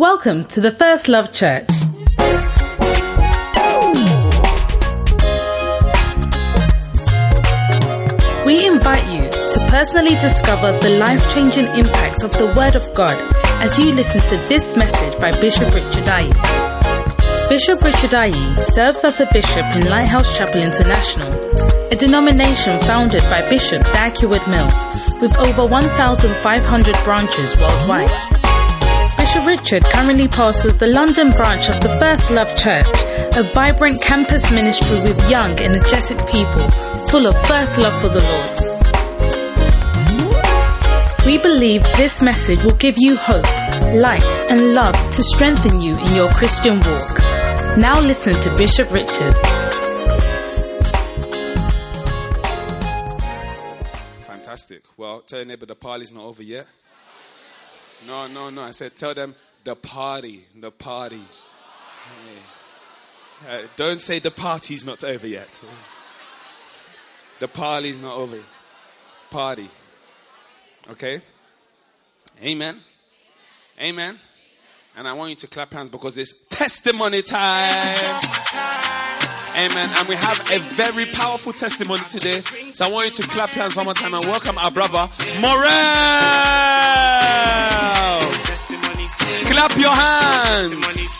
Welcome to the First Love Church. We invite you to personally discover the life changing impact of the Word of God as you listen to this message by Bishop Richard Ayi. Bishop Richard Ayi serves as a bishop in Lighthouse Chapel International, a denomination founded by Bishop Dag Heward-Mills with over 1,500 branches worldwide. Bishop Richard currently pastors the London branch of the First Love Church, a vibrant campus ministry with young, energetic people full of first love for the Lord. We believe this message will give you hope, light, and love to strengthen you in your Christian walk. Now listen to Bishop Richard. Fantastic. Well, tell your neighbor the party's not over yet. No, no, no. I said, tell them the party, the party. Uh, don't say the party's not over yet. The party's not over. Party. Okay? Amen. Amen. And I want you to clap hands because it's testimony time. Amen. And we have a very powerful testimony today. So I want you to clap your hands one more time and welcome our brother, Morel. Clap your hands.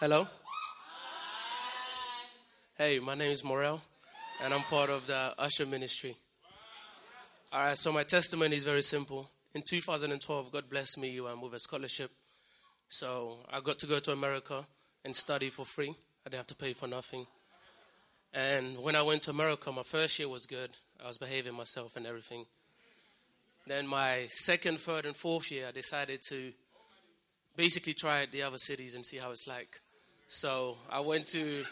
Hello. Hey, my name is Morel, and I'm part of the Usher Ministry. All right, so my testimony is very simple. In 2012, God blessed me um, with a scholarship. So I got to go to America and study for free. I didn't have to pay for nothing. And when I went to America, my first year was good. I was behaving myself and everything. Then my second, third, and fourth year, I decided to basically try the other cities and see how it's like. So I went to.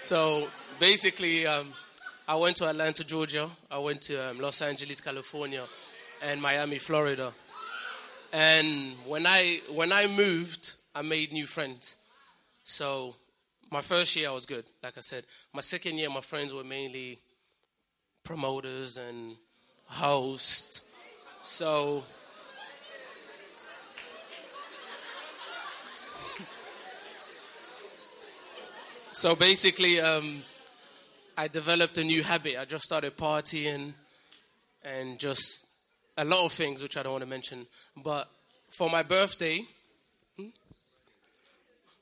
So basically, um, I went to Atlanta, Georgia. I went to um, Los Angeles, California, and Miami, Florida. And when I when I moved, I made new friends. So my first year I was good, like I said. My second year, my friends were mainly promoters and hosts. So so basically, um, I developed a new habit. I just started partying and just a lot of things which I don't want to mention. But for my birthday, hmm?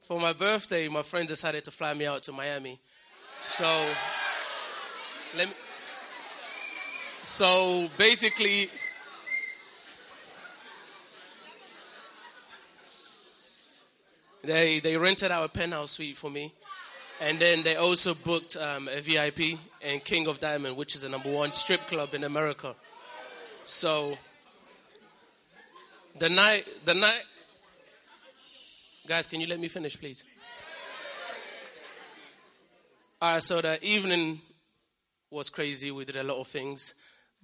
for my birthday, my friends decided to fly me out to Miami. So let me. So basically, they they rented out a penthouse suite for me, and then they also booked um, a VIP in King of Diamond, which is the number one strip club in America. So the night, the night, guys, can you let me finish, please? All right, so the evening was crazy. We did a lot of things,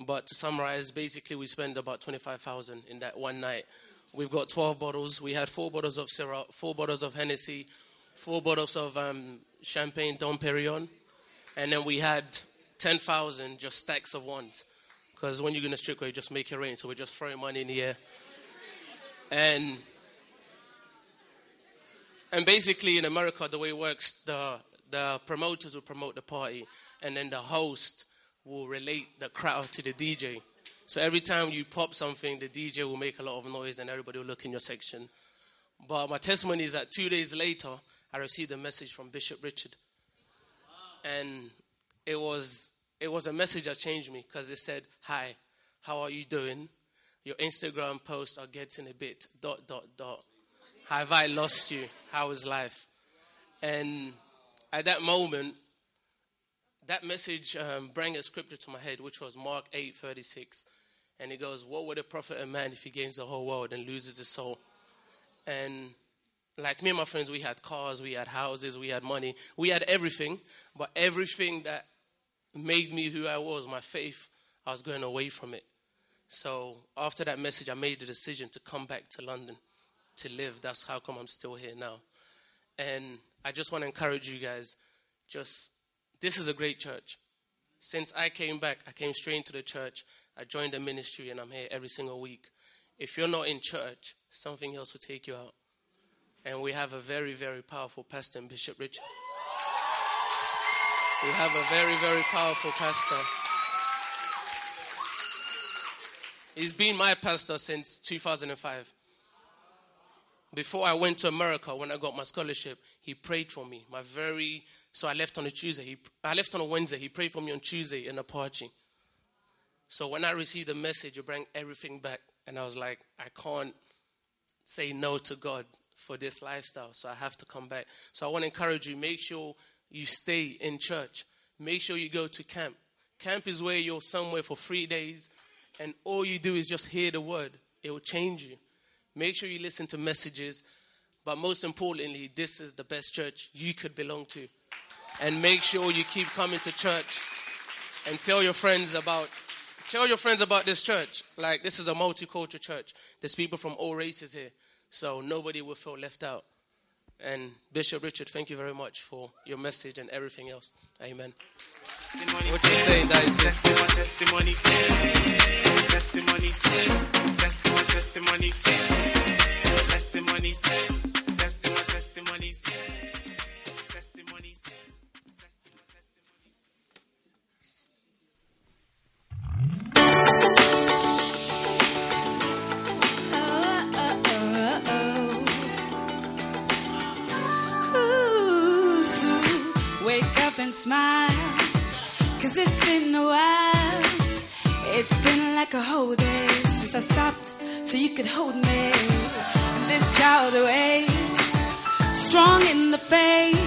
but to summarize, basically we spent about twenty-five thousand in that one night. We've got twelve bottles. We had four bottles of Ciroc, four bottles of Hennessy, four bottles of um, champagne Dom Perignon, and then we had ten thousand just stacks of ones. Because when you're going to strip club, you just make it rain. So we're just throwing money in the air. And and basically in America, the way it works, the the promoters will promote the party, and then the host will relate the crowd to the DJ. So every time you pop something, the DJ will make a lot of noise, and everybody will look in your section. But my testimony is that two days later, I received a message from Bishop Richard, and it was it was a message that changed me because it said, "Hi, how are you doing? Your Instagram posts are getting a bit dot dot dot. Have I lost you? How is life?" And at that moment, that message um, brought a scripture to my head, which was Mark eight thirty six, and it goes, "What would it profit a man if he gains the whole world and loses his soul?" And like me and my friends, we had cars, we had houses, we had money, we had everything. But everything that made me who I was, my faith, I was going away from it. So after that message, I made the decision to come back to London to live. That's how come I'm still here now. And I just want to encourage you guys. Just this is a great church. Since I came back, I came straight into the church. I joined the ministry, and I'm here every single week. If you're not in church, something else will take you out. And we have a very, very powerful pastor, Bishop Richard. We have a very, very powerful pastor. He's been my pastor since 2005. Before I went to America, when I got my scholarship, he prayed for me. My very so I left on a Tuesday. He, I left on a Wednesday. He prayed for me on Tuesday in Apache. So when I received the message, you brought everything back, and I was like, I can't say no to God for this lifestyle, so I have to come back. So I want to encourage you: make sure you stay in church. Make sure you go to camp. Camp is where you're somewhere for three days and all you do is just hear the word, it will change you. Make sure you listen to messages, but most importantly, this is the best church you could belong to. And make sure you keep coming to church and tell your friends about tell your friends about this church. Like this is a multicultural church. There's people from all races here. So nobody will feel left out. And Bishop Richard, thank you very much for your message and everything else. Amen. Testimony What you saying, Dice? Testimony, testimony. Testimony. Testimony, testimony. Testimony. Testimony, testimony. Testimony, smile, cause it's been a while. It's been like a whole day since I stopped so you could hold me. This child awaits, strong in the faith.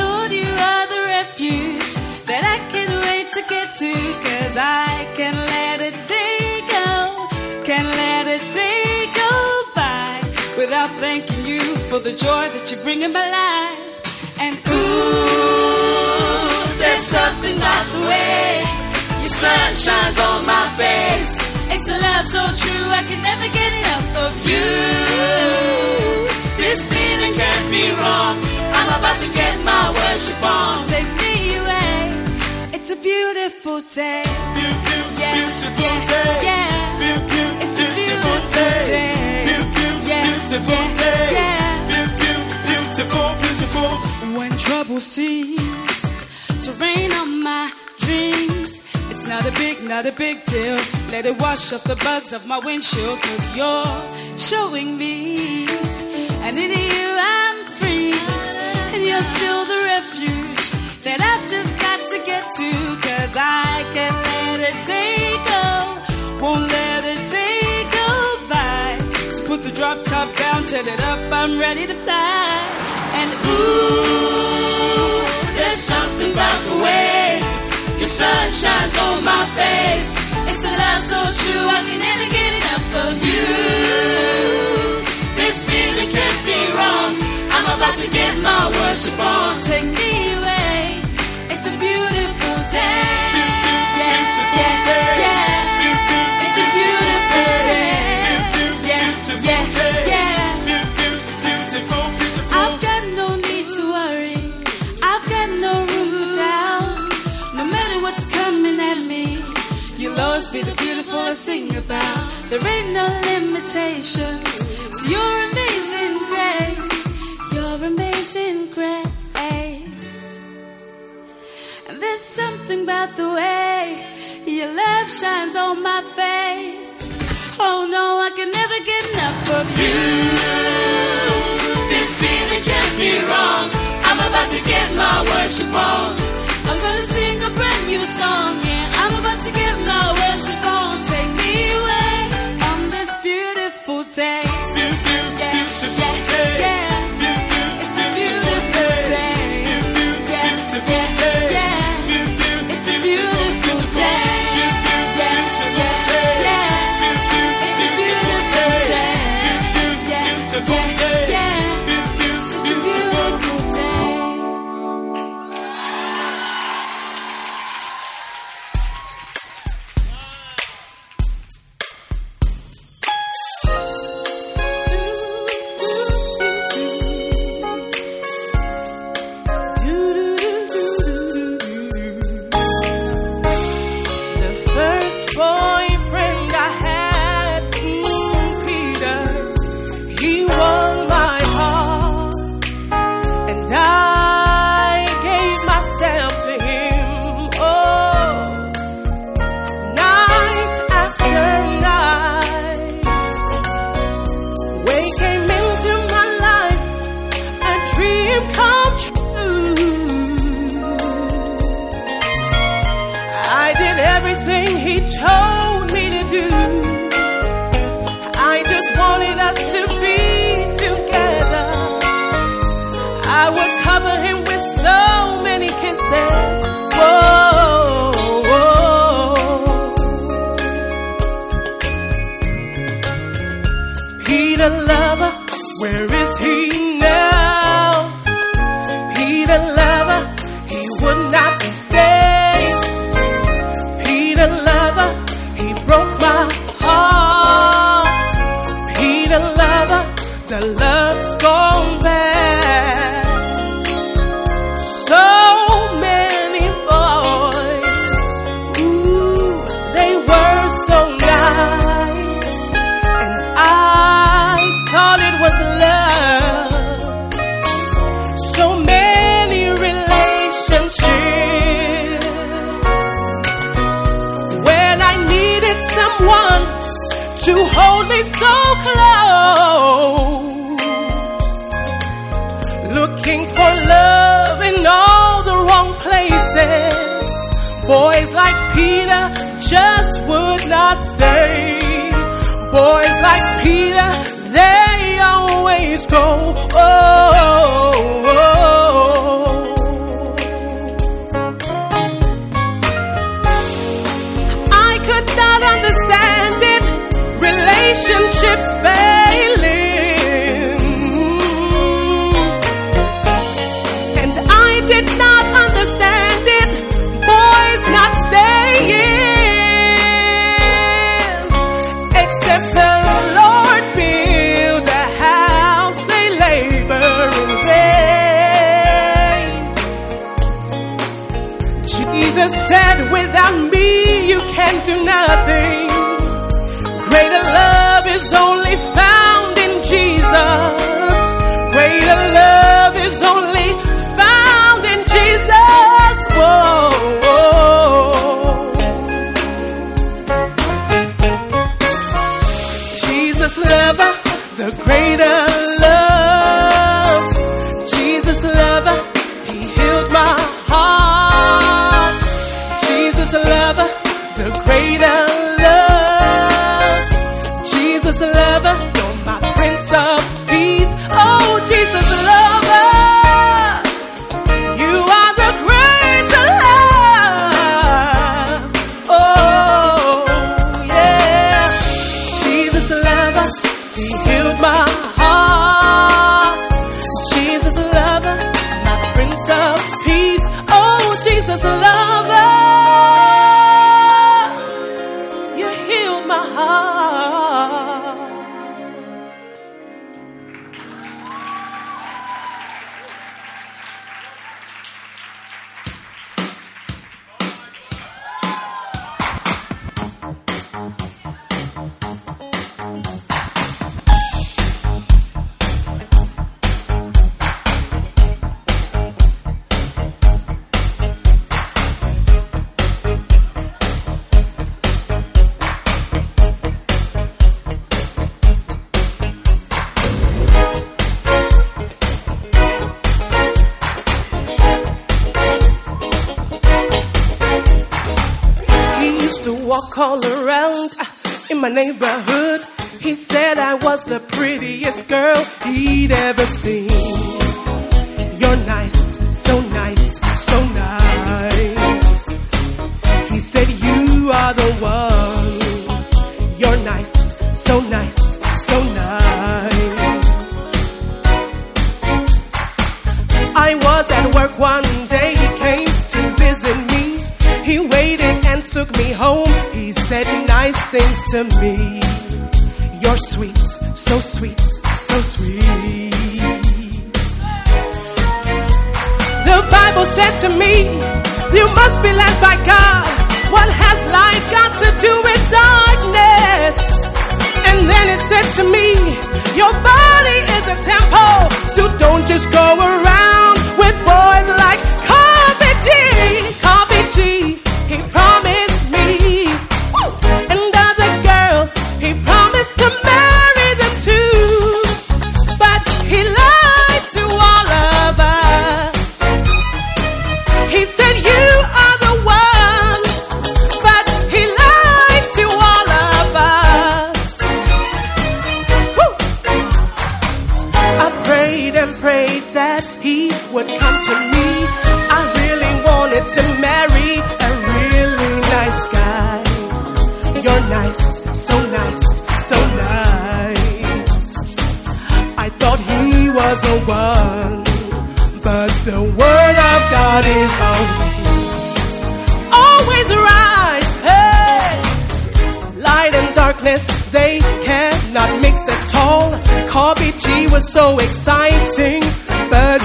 Lord, you are the refuge that I can't wait to get to, cause I can let it take go, can let it take go by without thanking you for the joy that you bring in my life. And ooh, something about the way your sun shines on my face. It's a love so true, I can never get enough of you. This feeling can't be wrong. I'm about to get my worship on. Take me away. It's a beautiful day. Yeah, Beautiful yeah, day. yeah. Beau- beau- It's a beautiful beautiful day. day. Beau- beau- Yeah, Beautiful yeah, day. yeah. Beau- beau- Beautiful, beautiful. When trouble seems to rain on my dreams, it's not a big, not a big deal. Let it wash off the bugs of my windshield, cause you're showing me. And in you I'm free, and you're still the refuge that I've just got to get to, cause I can't let it take go, won't let it take oh, go by. So put the drop top down, turn it up, I'm ready to fly. And ooh, there's something about the way your sun shines on my face. It's a love so true, I can never get enough of you. This feeling can't be wrong. I'm about to get my worship on. Take me There ain't no limitations to your amazing grace. Your amazing grace. And there's something about the way your love shines on my face. Oh no, I can never get enough of you. This feeling can't be wrong. I'm about to get my worship on. I'm gonna sing The love.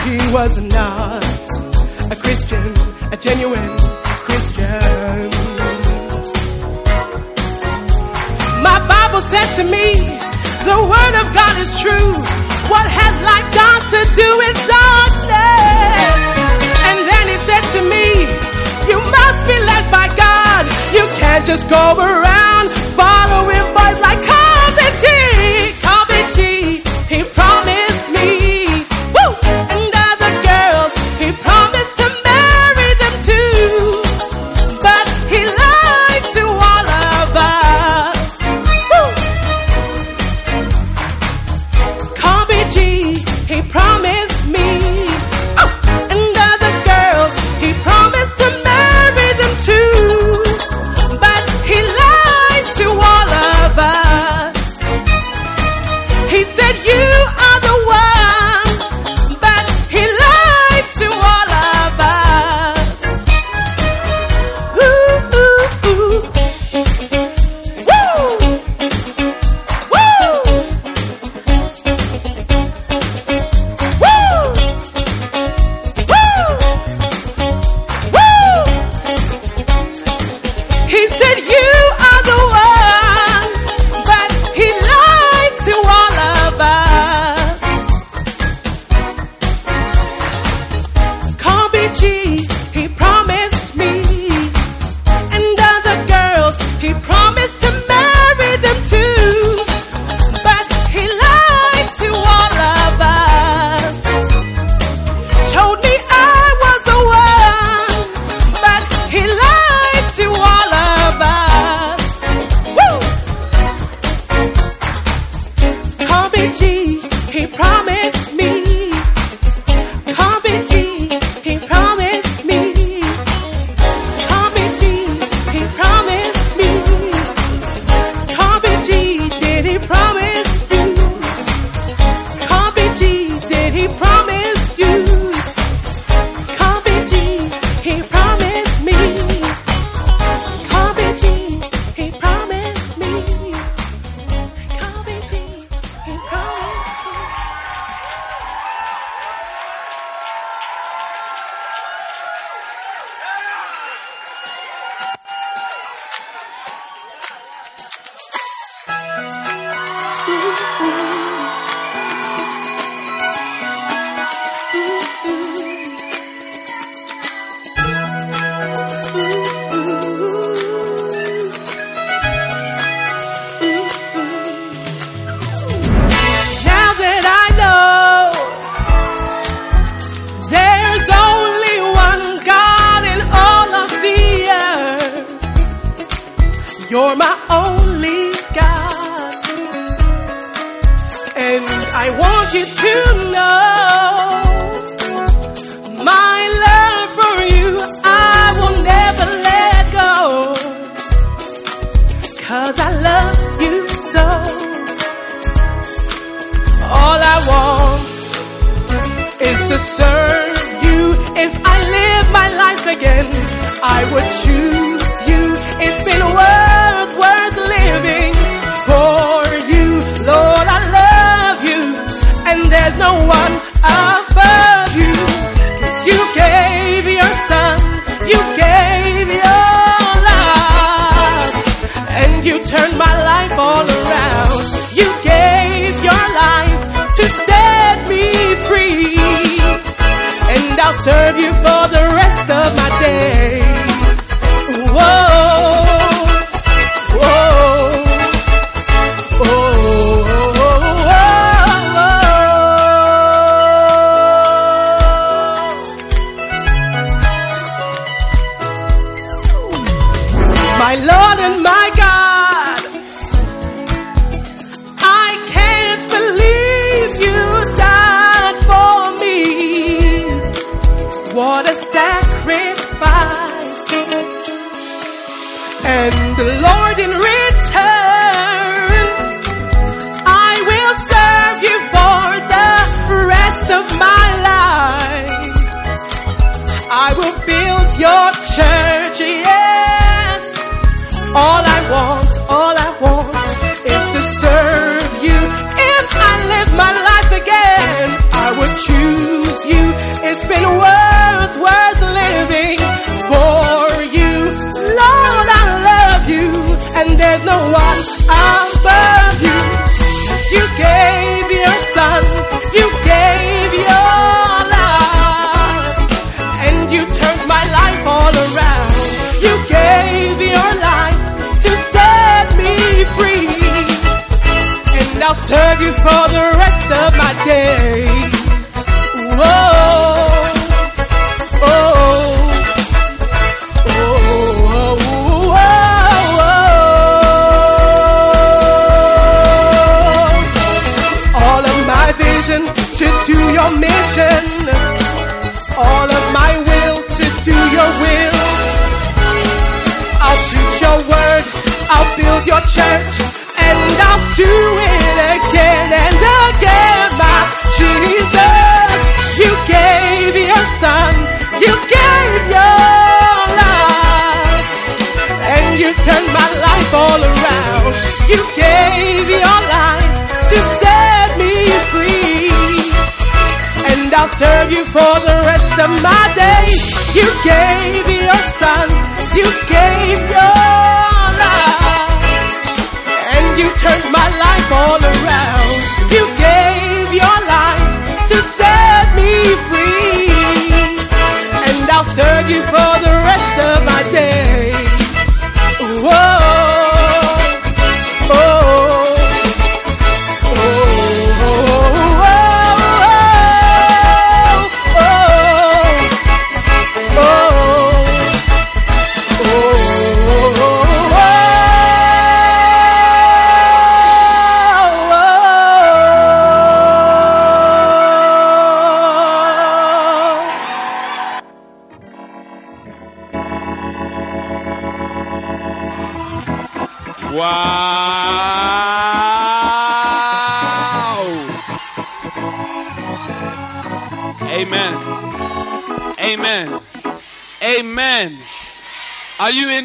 he was not a Christian, a genuine Christian. My Bible said to me, the word of God is true. What has light got to do with darkness? And then he said to me, you must be led by God. You can't just go around following boys like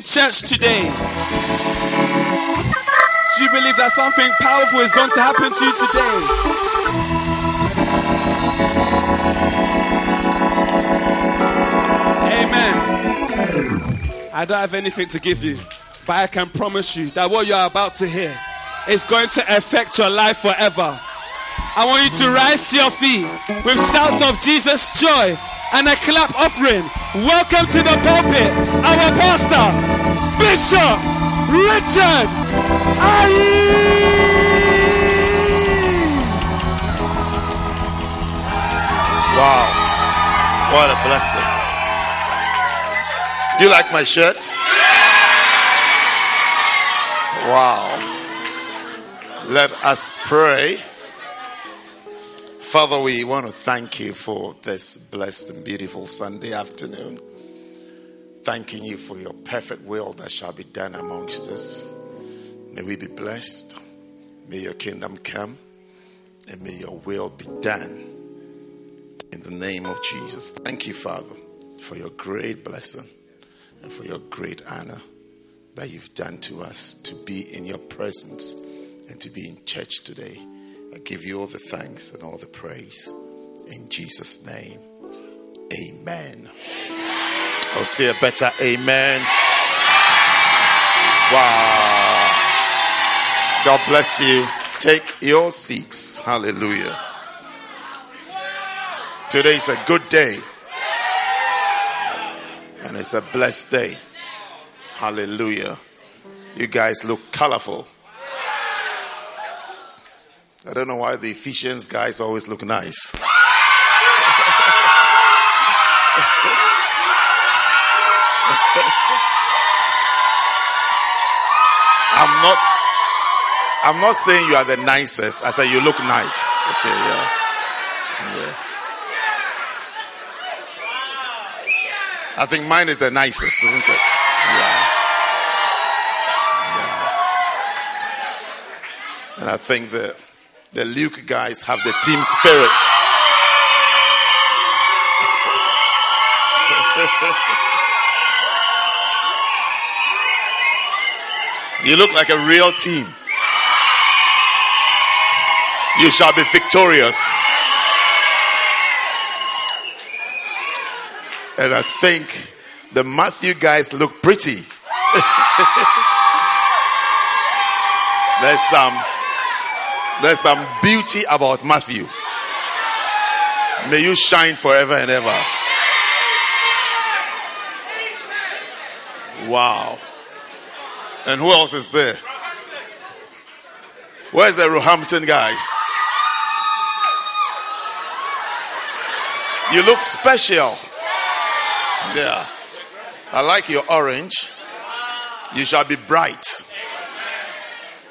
church today? Do you believe that something powerful is going to happen to you today? Amen. I don't have anything to give you, but I can promise you that what you are about to hear is going to affect your life forever. I want you to rise to your feet with shouts of Jesus' joy and a clap offering. Welcome to the pulpit, our pastor, Bishop Richard Ayi. Wow. What a blessing. Do you like my shirt? Wow. Let us pray. Father, we want to thank you for this blessed and beautiful Sunday afternoon. Thanking you for your perfect will that shall be done amongst us. May we be blessed. May your kingdom come. And may your will be done. In the name of Jesus. Thank you, Father, for your great blessing and for your great honor that you've done to us to be in your presence and to be in church today. I give you all the thanks and all the praise. In Jesus' name, amen. I'll say a better amen. Wow. God bless you. Take your seats. Hallelujah. Today is a good day. And it's a blessed day. Hallelujah. You guys look colorful. I don't know why the Ephesians guys always look nice. I'm not I'm not saying you are the nicest. I say you look nice. Okay, yeah. yeah. I think mine is the nicest, isn't it? Yeah. yeah. And I think the the Luke guys have the team spirit. You look like a real team. You shall be victorious. And I think the Matthew guys look pretty. there's some there's some beauty about Matthew. May you shine forever and ever. Wow. And who else is there? Where's the Roehampton guys? You look special. Yeah. I like your orange. You shall be bright.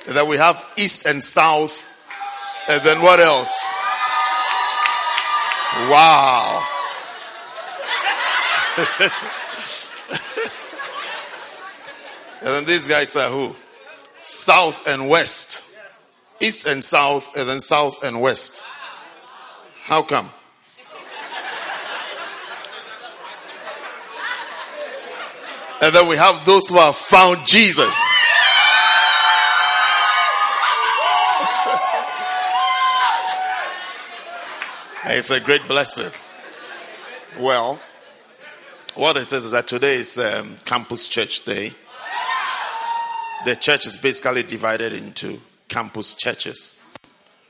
And then we have east and south. And then what else? Wow. and then these guys are who? South and west. East and south, and then south and west. How come? And then we have those who have found Jesus. it's a great blessing. Well, what it is is that today is um, Campus Church Day. The church is basically divided into campus churches.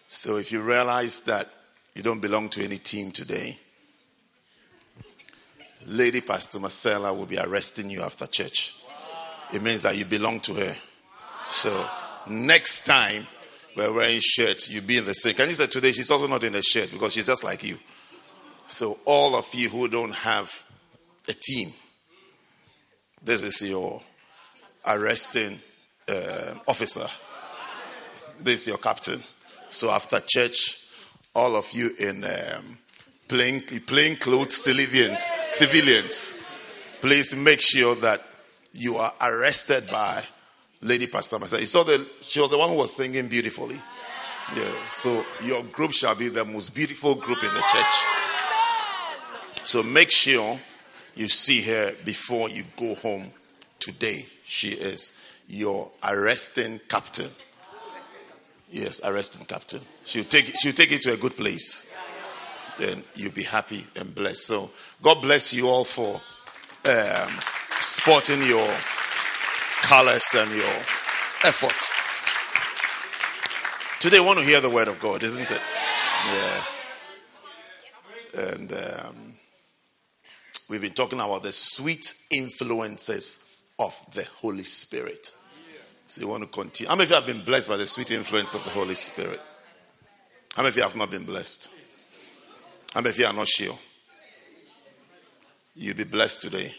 So if you realize that you don't belong to any team today, Lady Pastor Marcella will be arresting you after church. It means that you belong to her. So next time we're wearing shirts, you be in the same. Can you say today she's also not in a shirt because she's just like you. So all of you who don't have a team, this is your arresting uh, officer. This is your captain. So after church, all of you in um, plain, plain clothes civilians, civilians, please make sure that you are arrested by Lady Pastor Marcel. You saw the she was the one who was singing beautifully. Yeah. So your group shall be the most beautiful group in the church. So make sure you see her before you go home today. She is your arresting captain. Yes, arresting captain. She'll take she'll take you to a good place. Then you'll be happy and blessed. So God bless you all for um, sporting your colors and your efforts. Today, want to hear the word of God, isn't it? Yeah. And um, we've been talking about the sweet influences of the Holy Spirit. So you want to continue. How many of you have been blessed by the sweet influence of the Holy Spirit? How many of you have not been blessed? How many of you are not sure? You'll be blessed today.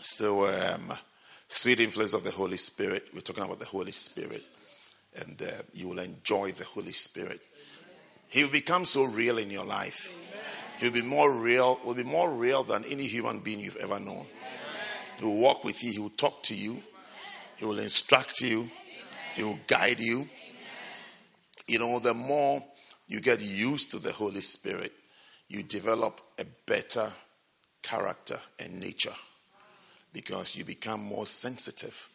So, um, sweet influence of the Holy Spirit. We're talking about the Holy Spirit and uh, you will enjoy the Holy Spirit. He will become so real in your life. He'll be more real, will be more real than any human being you've ever known. He will walk with you, he will talk to you, he will instruct you, he will guide you. You know, the more you get used to the Holy Spirit, you develop a better character and nature because you become more sensitive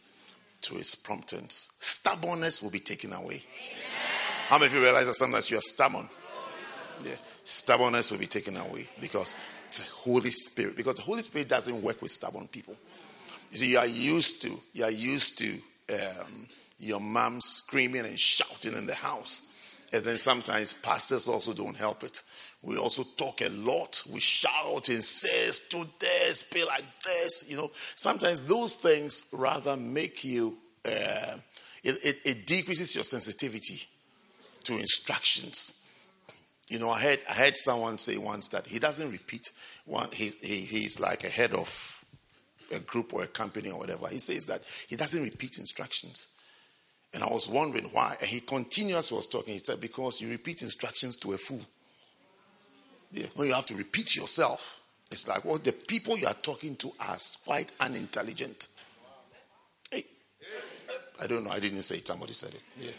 to his promptings. Stubbornness will be taken away. Amen. How many of you realize that sometimes you are stubborn? Yeah. Stubbornness will be taken away because the Holy Spirit, because the Holy Spirit doesn't work with stubborn people. You, are used to, you are used to um, your mom screaming and shouting in the house. And then sometimes pastors also don't help it. We also talk a lot. We shout and says do this, be like this. You know, sometimes those things rather make you. Uh, it, it, it, decreases your sensitivity to instructions. You know, I heard I heard someone say once that he doesn't repeat one. He, he he's like a head of a group or a company or whatever. He says that he doesn't repeat instructions. And I was wondering why. And he continuously was talking. He said, Because you repeat instructions to a fool. Yeah. When you have to repeat yourself, it's like, well, the people you are talking to are quite unintelligent. Hey, I don't know. I didn't say it. Somebody said it. Yeah.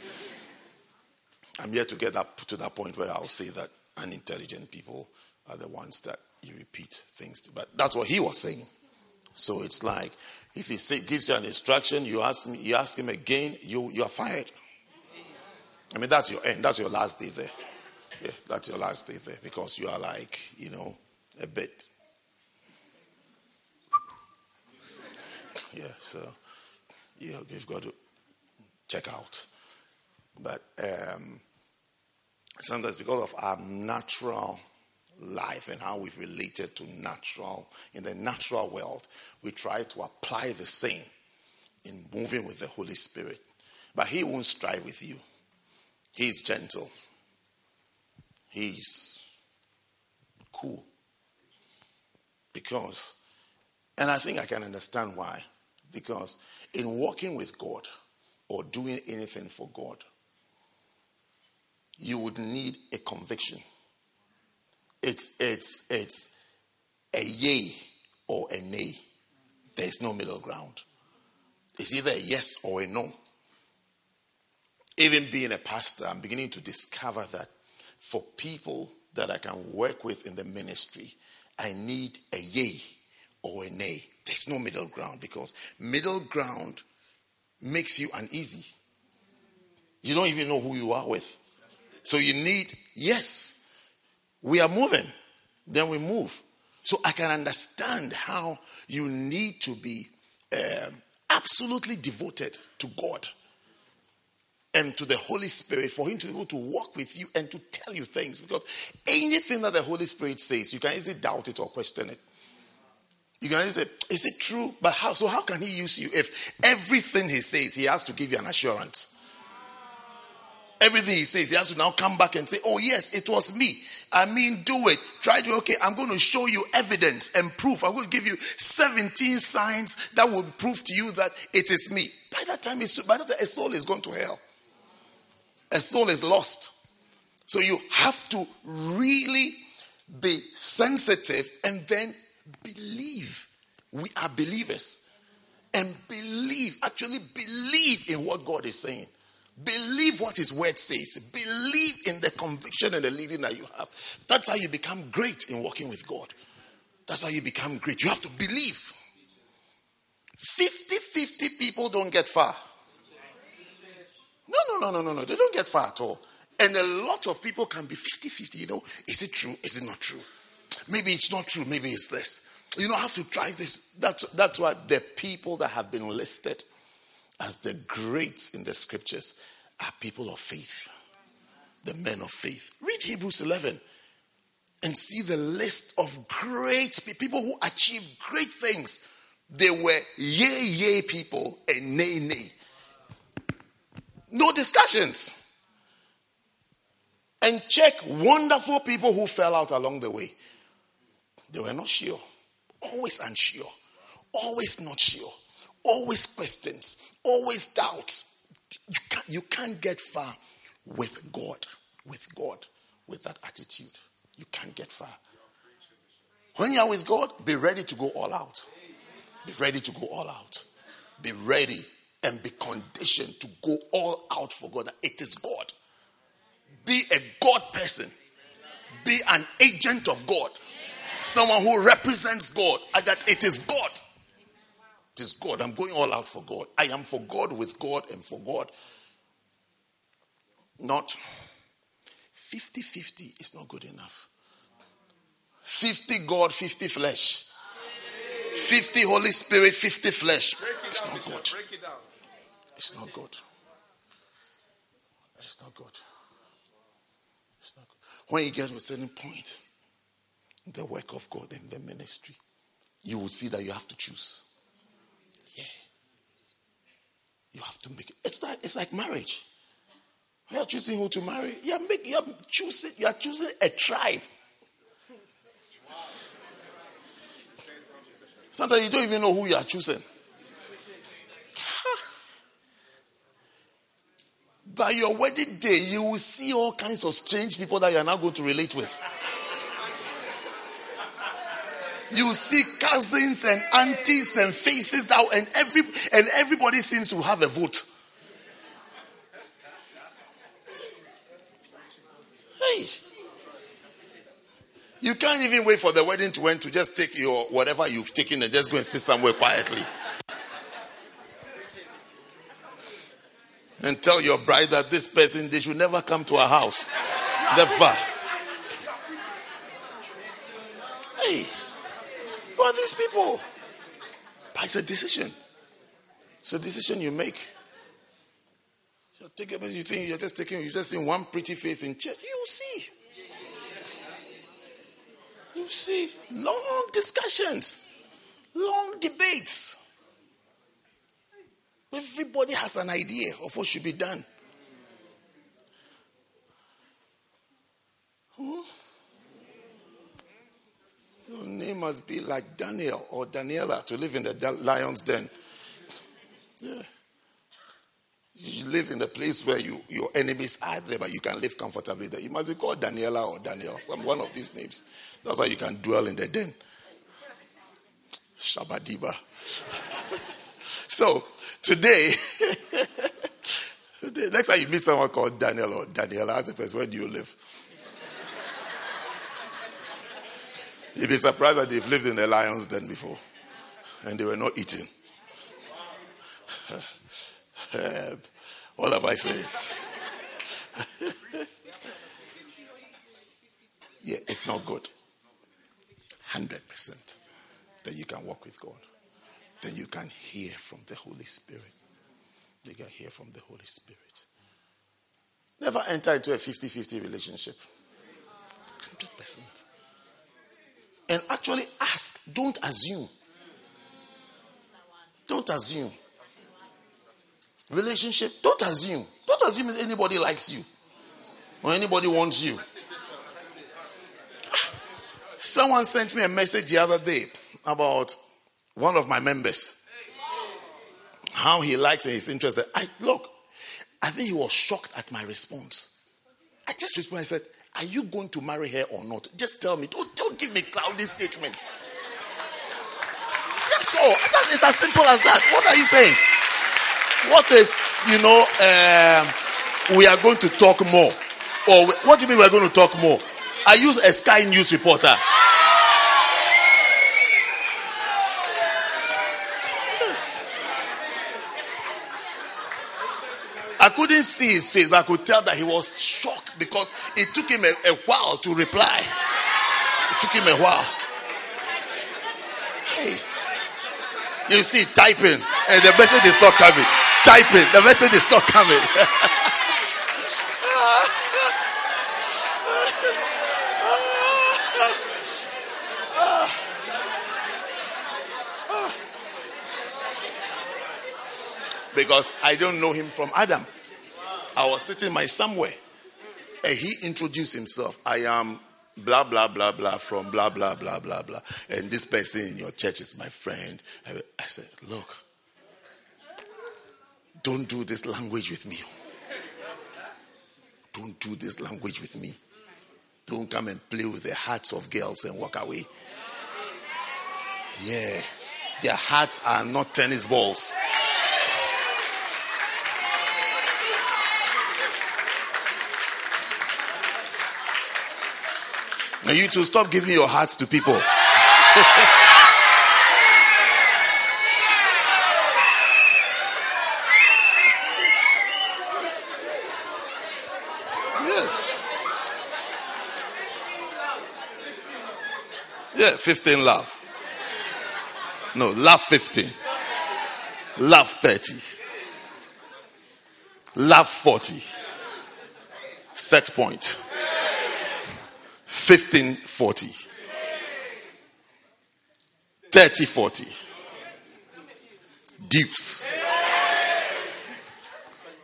I'm yet to get up to that point where I'll say that unintelligent people are the ones that you repeat things to. But that's what he was saying. So it's like if he gives you an instruction, you ask me, you ask him again, you you are fired. I mean, that's your end. That's your last day there. Yeah, that's your last day there because you are like, you know, a bit. Yeah, so you, you've got to check out. But um, sometimes because of our natural life and how we've related to natural, in the natural world, we try to apply the same in moving with the Holy Spirit. But He won't strive with you, He's gentle. He's cool. Because, and I think I can understand why. Because in walking with God or doing anything for God, you would need a conviction. It's, it's, it's a yay or a nay. There's no middle ground. It's either a yes or a no. Even being a pastor, I'm beginning to discover that for people that I can work with in the ministry, I need a yay or a nay. There's no middle ground because middle ground makes you uneasy. You don't even know who you are with. So you need, yes, we are moving, then we move. So I can understand how you need to be um, absolutely devoted to God and to the Holy Spirit for Him to be able to walk with you and to tell you things. Because anything that the Holy Spirit says, you can easily doubt it or question it. You can say, Is it true? But how? So, how can He use you if everything He says, He has to give you an assurance? Everything He says, He has to now come back and say, Oh, yes, it was me. I mean, do it. Try to, okay, I'm going to show you evidence and proof. I'm going to give you 17 signs that will prove to you that it is me. By that time, it's, by that time, a soul is going to hell a soul is lost. So you have to really be sensitive and then believe. We are believers. and believe, actually believe in what God is saying. Believe what His word says. Believe in the conviction and the leading that you have. That's how you become great in walking with God. That's how you become great. You have to believe. 50 50 people don't get far. No, no, no, no, no, no. They don't get far at all. And a lot of people can be 50 50. You know, is it true? Is it not true? Maybe it's not true. Maybe it's less. You don't have to try this. That's, that's why the people that have been listed as the greats in the scriptures are people of faith, the men of faith. Read Hebrews 11 and see the list of great people who achieved great things. They were yay, yay people and nay, nay. No discussions. And check wonderful people who fell out along the way. They were not sure, always unsure, always not sure, always questions, always doubts. You can't, you can't get far with God, with God, with that attitude. You can't get far. When you are with God, be ready to go all out. Be ready to go all out. Be ready and be conditioned to go all out for God. It is God. Be a God person. Be an agent of God. Someone who represents God. That it is God. It is God. I'm going all out for God. I am for God with God and for God. Not 50 50 is not good enough. 50 God, 50 flesh. 50 Holy Spirit, 50 flesh. It's not good. It's not good. It's not good. It's not good. When you get to a certain point, the work of God in the ministry, you will see that you have to choose. Yeah. You have to make it. It's like it's like marriage. You are choosing who to marry. You are, make, you are choosing. You are choosing a tribe. Sometimes you don't even know who you are choosing. By your wedding day, you will see all kinds of strange people that you are now going to relate with. You see cousins and aunties and faces that, and every and everybody seems to have a vote. Hey. You can't even wait for the wedding to end to just take your whatever you've taken and just go and sit somewhere quietly. And tell your bride that this person, they should never come to our house. Never. Hey, are these people? But it's a decision. It's a decision you make. You take it, you think you're just taking, you're just seeing one pretty face in church. You see. You see, long discussions, long debates. Everybody has an idea of what should be done. Your name must be like Daniel or Daniela to live in the lion's den. Yeah. You live in the place where you, your enemies are there, but you can live comfortably there. You must be called Daniela or Daniel, some one of these names. That's why you can dwell in the den. Shabadiba. so today, today, next time you meet someone called Daniel or Daniela, ask the person, where do you live? You'd be surprised that they've lived in the lion's den before and they were not eating. what have I said? yeah, it's not good. 100%. Then you can walk with God. Then you can hear from the Holy Spirit. You can hear from the Holy Spirit. Never enter into a 50 50 relationship. 100%. And actually ask, don't assume. Don't assume. Relationship, don't assume. Don't assume anybody likes you or anybody wants you. Ah, someone sent me a message the other day about one of my members. How he likes and he's interested. I look, I think he was shocked at my response. I just responded, I said, Are you going to marry her or not? Just tell me. Don't, don't give me cloudy statements. That's all. That is as simple as that. What are you saying? What is, you know, um, we are going to talk more? Or what do you mean we are going to talk more? I use a Sky News reporter. I couldn't see his face, but I could tell that he was shocked because it took him a, a while to reply. It took him a while. Hey. You see, typing, and the message is not coming. Typing, the message is not coming. because I don't know him from Adam. I was sitting my somewhere and he introduced himself. I am blah blah blah blah from blah blah blah blah blah. And this person in your church is my friend. I said, Look, don't do this language with me. Don't do this language with me. Don't come and play with the hearts of girls and walk away. Yeah. Their hearts are not tennis balls. And you to stop giving your hearts to people. yes. Yeah, 15 love. No, love 15. Love 30. Love 40. Set point. 1540. 3040. Deuce.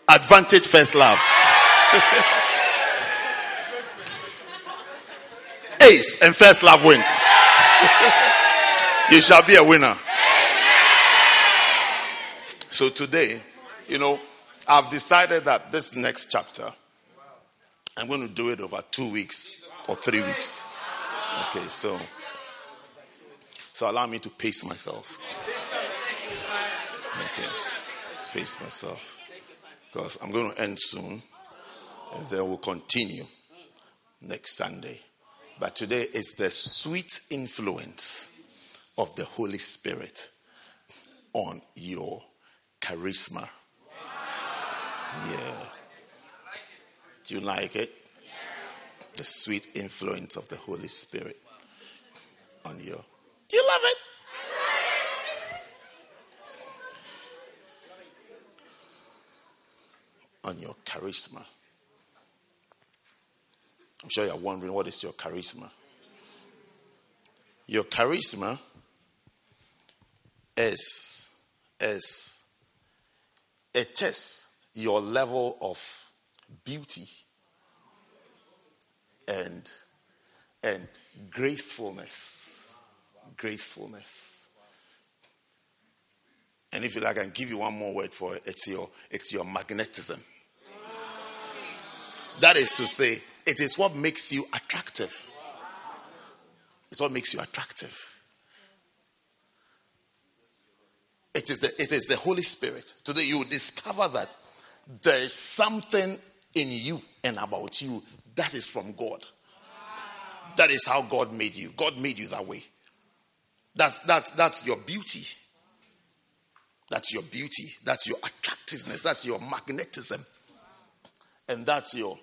Advantage first love. Ace and first love wins. you shall be a winner. So today, you know, I've decided that this next chapter, I'm going to do it over two weeks or three weeks. Okay, so so allow me to pace myself. Okay, pace myself because I'm going to end soon, and then we'll continue next Sunday. But today is the sweet influence of the Holy Spirit on your charisma. Yeah. Do you like it? The sweet influence of the Holy Spirit on you. Do you love it? On your charisma. I'm sure you're wondering what is your charisma? Your charisma is, is it tests your level of beauty and and gracefulness. Gracefulness. And if you like, I can give you one more word for it. It's your it's your magnetism. That is to say, it is what makes you attractive. It's what makes you attractive. It is the it is the Holy Spirit. Today you discover that there is something in you and about you that is from God. That is how God made you. God made you that way. That's that's that's your beauty. That's your beauty. That's your attractiveness. That's your magnetism. And that's your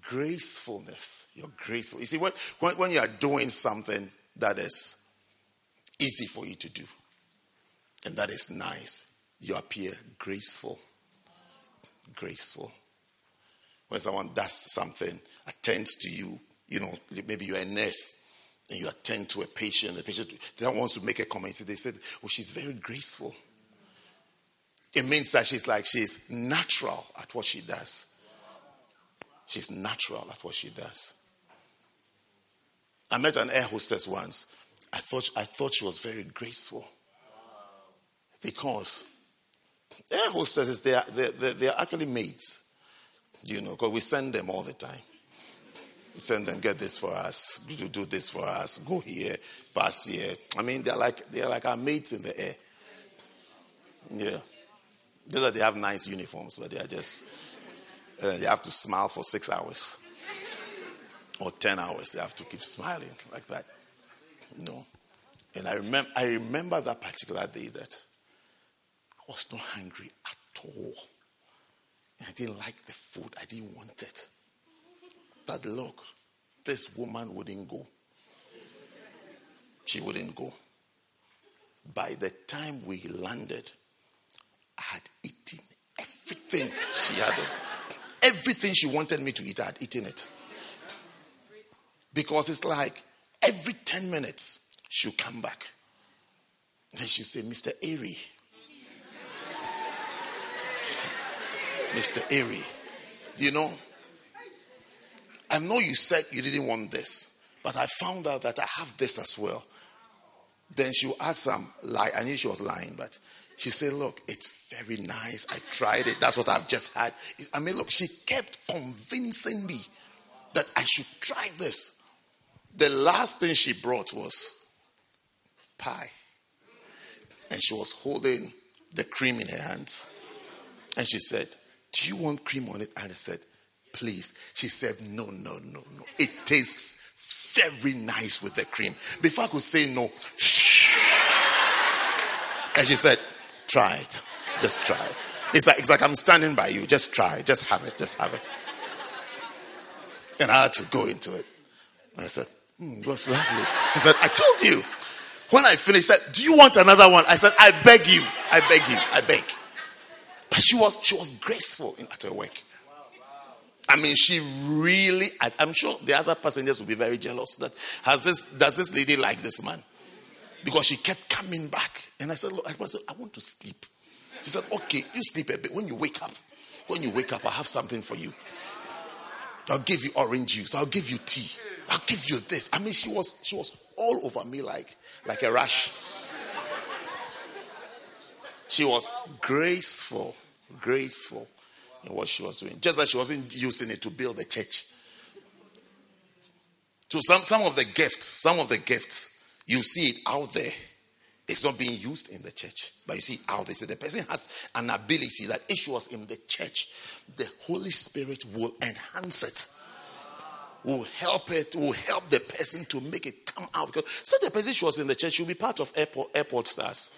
gracefulness. Your graceful. You see, when, when, when you are doing something that is easy for you to do, and that is nice, you appear graceful. Graceful. When someone does something, attends to you, you know, maybe you're a nurse and you attend to a patient, the patient that wants to make a comment. They said, well, she's very graceful. It means that she's like she's natural at what she does. She's natural at what she does. I met an air hostess once. I thought I thought she was very graceful. Because air hostesses, they are, they, they, they are actually maids. You know, because we send them all the time. Send them, get this for us, do, do this for us, go here, pass here. I mean, they're like they're like our mates in the air. Yeah. Just that they have nice uniforms, but they are just uh, they have to smile for six hours or ten hours. They have to keep smiling like that. No. And I remember I remember that particular day that I was not hungry at all. I didn't like the food. I didn't want it. But look, this woman wouldn't go. She wouldn't go. By the time we landed, I had eaten everything she had. Everything she wanted me to eat, I had eaten it. Because it's like every 10 minutes, she'll come back. And she'll say, Mr. Airy. Mr. Airy. Do you know? I know you said you didn't want this, but I found out that I have this as well. Then she add some lie. I knew she was lying, but she said, Look, it's very nice. I tried it. That's what I've just had. I mean, look, she kept convincing me that I should try this. The last thing she brought was pie. And she was holding the cream in her hands. And she said, Do you want cream on it? And I said, Please. She said, No, no, no, no. It tastes very nice with the cream. Before I could say no, and she said, Try it. Just try it. It's like, it's like I'm standing by you. Just try. Just have it. Just have it. And I had to go into it. I said, mm, God's lovely. She said, I told you. When I finished, said, Do you want another one? I said, I beg you. I beg you. I beg. But she was she was graceful in, at her work. I mean, she really. I, am sure the other passengers will be very jealous. That has this does this lady like this man? Because she kept coming back, and I said, "Look, I said I want to sleep." She said, "Okay, you sleep a bit. When you wake up, when you wake up, I have something for you. I'll give you orange juice. I'll give you tea. I'll give you this." I mean, she was she was all over me like like a rash. She was graceful, graceful in what she was doing, just as she wasn't using it to build a church. So some, some of the gifts, some of the gifts, you see it out there. It's not being used in the church, but you see out there. So the person has an ability that if she was in the church, the Holy Spirit will enhance it, will help it, will help the person to make it come out. Because so the person she was in the church, she'll be part of airport, airport stars.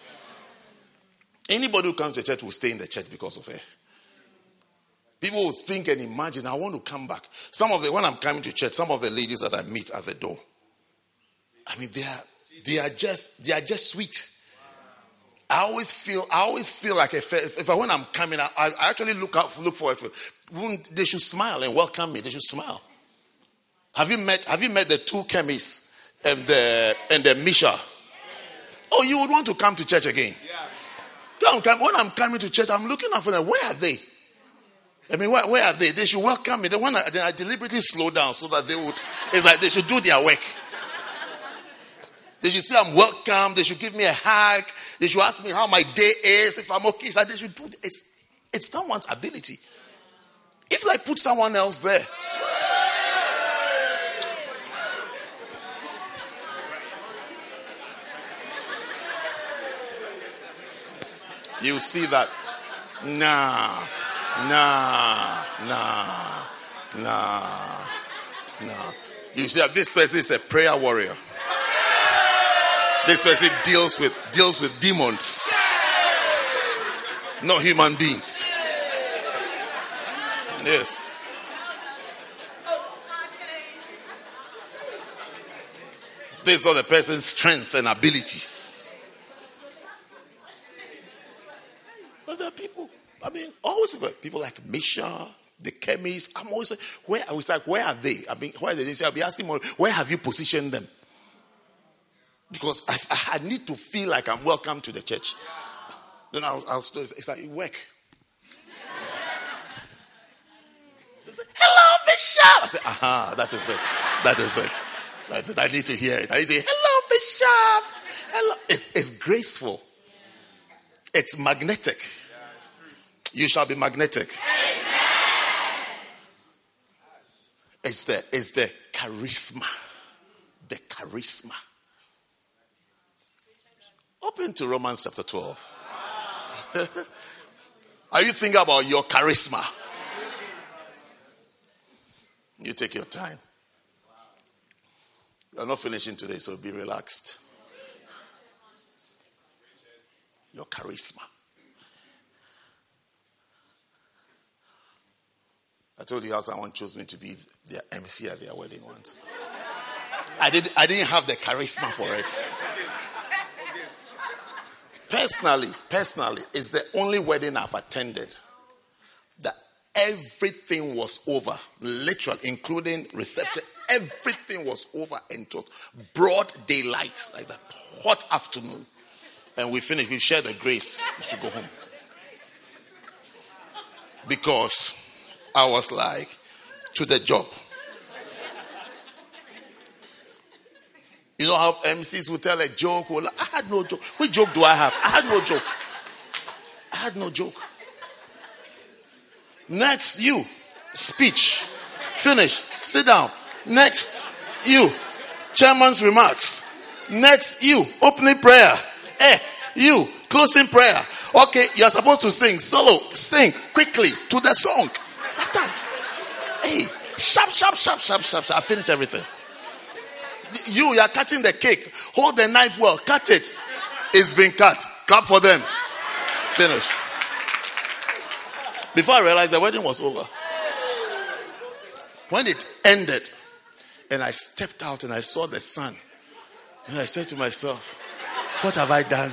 Anybody who comes to church will stay in the church because of her. People will think and imagine, I want to come back. Some of the, when I'm coming to church, some of the ladies that I meet at the door, I mean, they are, they are just, they are just sweet. I always feel, I always feel like if, if, if I, when I'm coming, I, I actually look out, look forward to it. They should smile and welcome me. They should smile. Have you met, have you met the two chemists and the, and the Misha? Oh, you would want to come to church again. When I'm coming to church, I'm looking out for them. Where are they? I mean, where, where are they? They should welcome me. They want to, I deliberately slow down so that they would, it's like they should do their work. They should say I'm welcome. They should give me a hug. They should ask me how my day is, if I'm okay. So they should do it's it's someone's ability. If I put someone else there, you see that. Nah. Nah, nah, nah, nah. You see, that this person is a prayer warrior. This person deals with deals with demons, not human beings. Yes. These are the person's strength and abilities. Are people I mean, always people like Misha, the chemists. I'm always where I was like, where are they? I mean, where are they? I'll be asking more, where have you positioned them? Because I, I need to feel like I'm welcome to the church. Then I'll, I'll it's like work. Hello, Bishop. I say, aha, that is it. That is it. That's it. I need to hear it. I need to hear, hello, Bishop. Hello. It's, it's graceful. It's magnetic you shall be magnetic. Amen. It's the, it's the charisma. The charisma. Open to Romans chapter 12. Are you thinking about your charisma? You take your time. You're not finishing today, so be relaxed. Your charisma. I told you how someone chose me to be their MC at their wedding once. I, did, I didn't have the charisma for it. Personally, personally, it's the only wedding I've attended that everything was over, literally, including reception. Everything was over and was broad daylight, like that hot afternoon. And we finished, we shared the grace. Should go home. Because I was like, to the job. You know how MCs will tell a joke? Well, I had no joke. Which joke do I have? I had no joke. I had no joke. Next, you. Speech. Finish. Sit down. Next, you. Chairman's remarks. Next, you. Opening prayer. Eh, you. Closing prayer. Okay, you're supposed to sing. Solo. Sing quickly to the song. Hey, sharp, sharp, sharp, sharp, sharp, sharp. I finished everything. You, you are cutting the cake. Hold the knife well. Cut it. It's been cut. Clap for them. Finish. Before I realized the wedding was over. When it ended, and I stepped out and I saw the sun, and I said to myself, What have I done?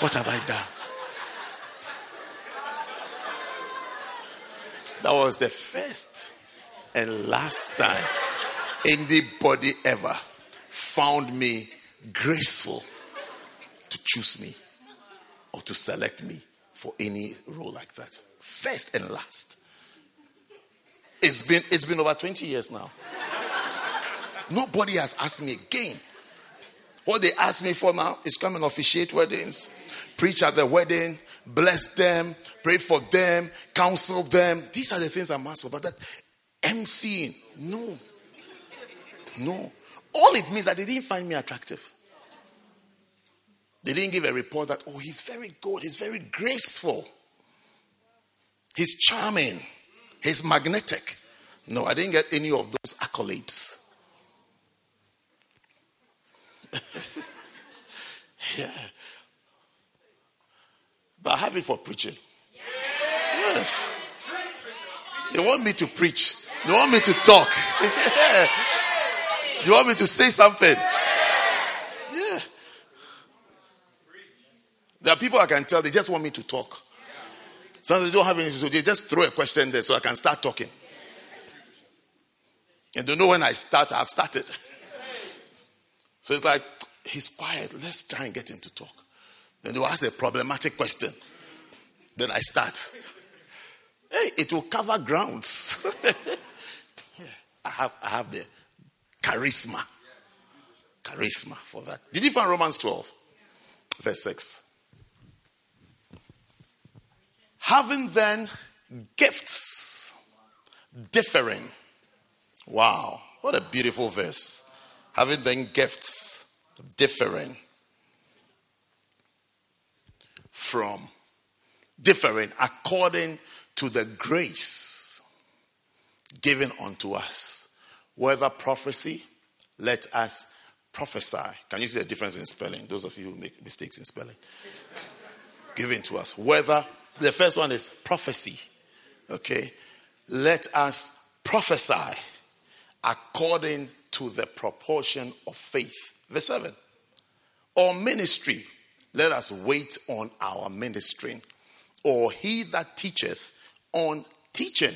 What have I done? That was the first and last time anybody ever found me graceful to choose me or to select me for any role like that. First and last. It's been, it's been over 20 years now. Nobody has asked me again. What they ask me for now is come and officiate weddings, preach at the wedding, bless them, pray for them, counsel them. These are the things I'm asked for. But that emceeing, no. No. All it means that they didn't find me attractive. They didn't give a report that, oh, he's very good, he's very graceful, he's charming, he's magnetic. No, I didn't get any of those accolades. yeah. But I have it for preaching. Yes. They want me to preach. They want me to talk. Do you want me to say something? Yeah. There are people I can tell they just want me to talk. Sometimes they don't have anything, so they just throw a question there so I can start talking. And they know when I start, I've started. So it's like, he's quiet. Let's try and get him to talk. Then they will ask a problematic question. Then I start. Hey, it will cover grounds. I have I have the charisma. Charisma for that. Did you find Romans 12? Verse 6. Having then gifts differing. Wow, what a beautiful verse. Having then gifts differing from differing according to the grace given unto us. Whether prophecy, let us prophesy. Can you see the difference in spelling? Those of you who make mistakes in spelling. given to us. Whether the first one is prophecy. Okay. Let us prophesy according to the proportion of faith. Verse 7. Or ministry let us wait on our ministering. Or he that teacheth on teaching.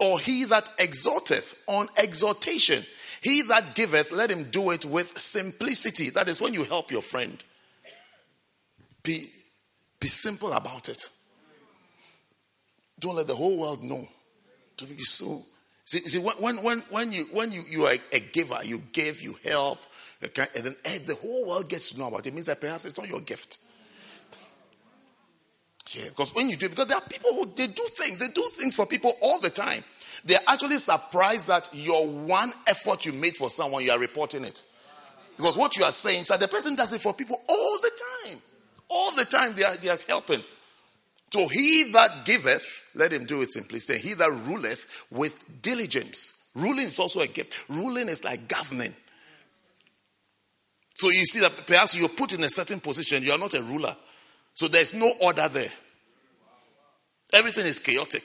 Or he that exhorteth on exhortation. He that giveth, let him do it with simplicity. That is when you help your friend. Be, be simple about it. Don't let the whole world know. Don't be so. See, see when, when, when, you, when you, you are a giver, you give, you help, Okay? And then if the whole world gets to know about it, it means that perhaps it's not your gift. Yeah, because when you do, because there are people who they do things, they do things for people all the time. They're actually surprised that your one effort you made for someone, you are reporting it. Because what you are saying is that the person does it for people all the time. All the time they are, they are helping. So he that giveth, let him do it simply. Say, he that ruleth with diligence. Ruling is also a gift. Ruling is like governing. So you see that perhaps you're put in a certain position, you are not a ruler. So there's no order there. Everything is chaotic.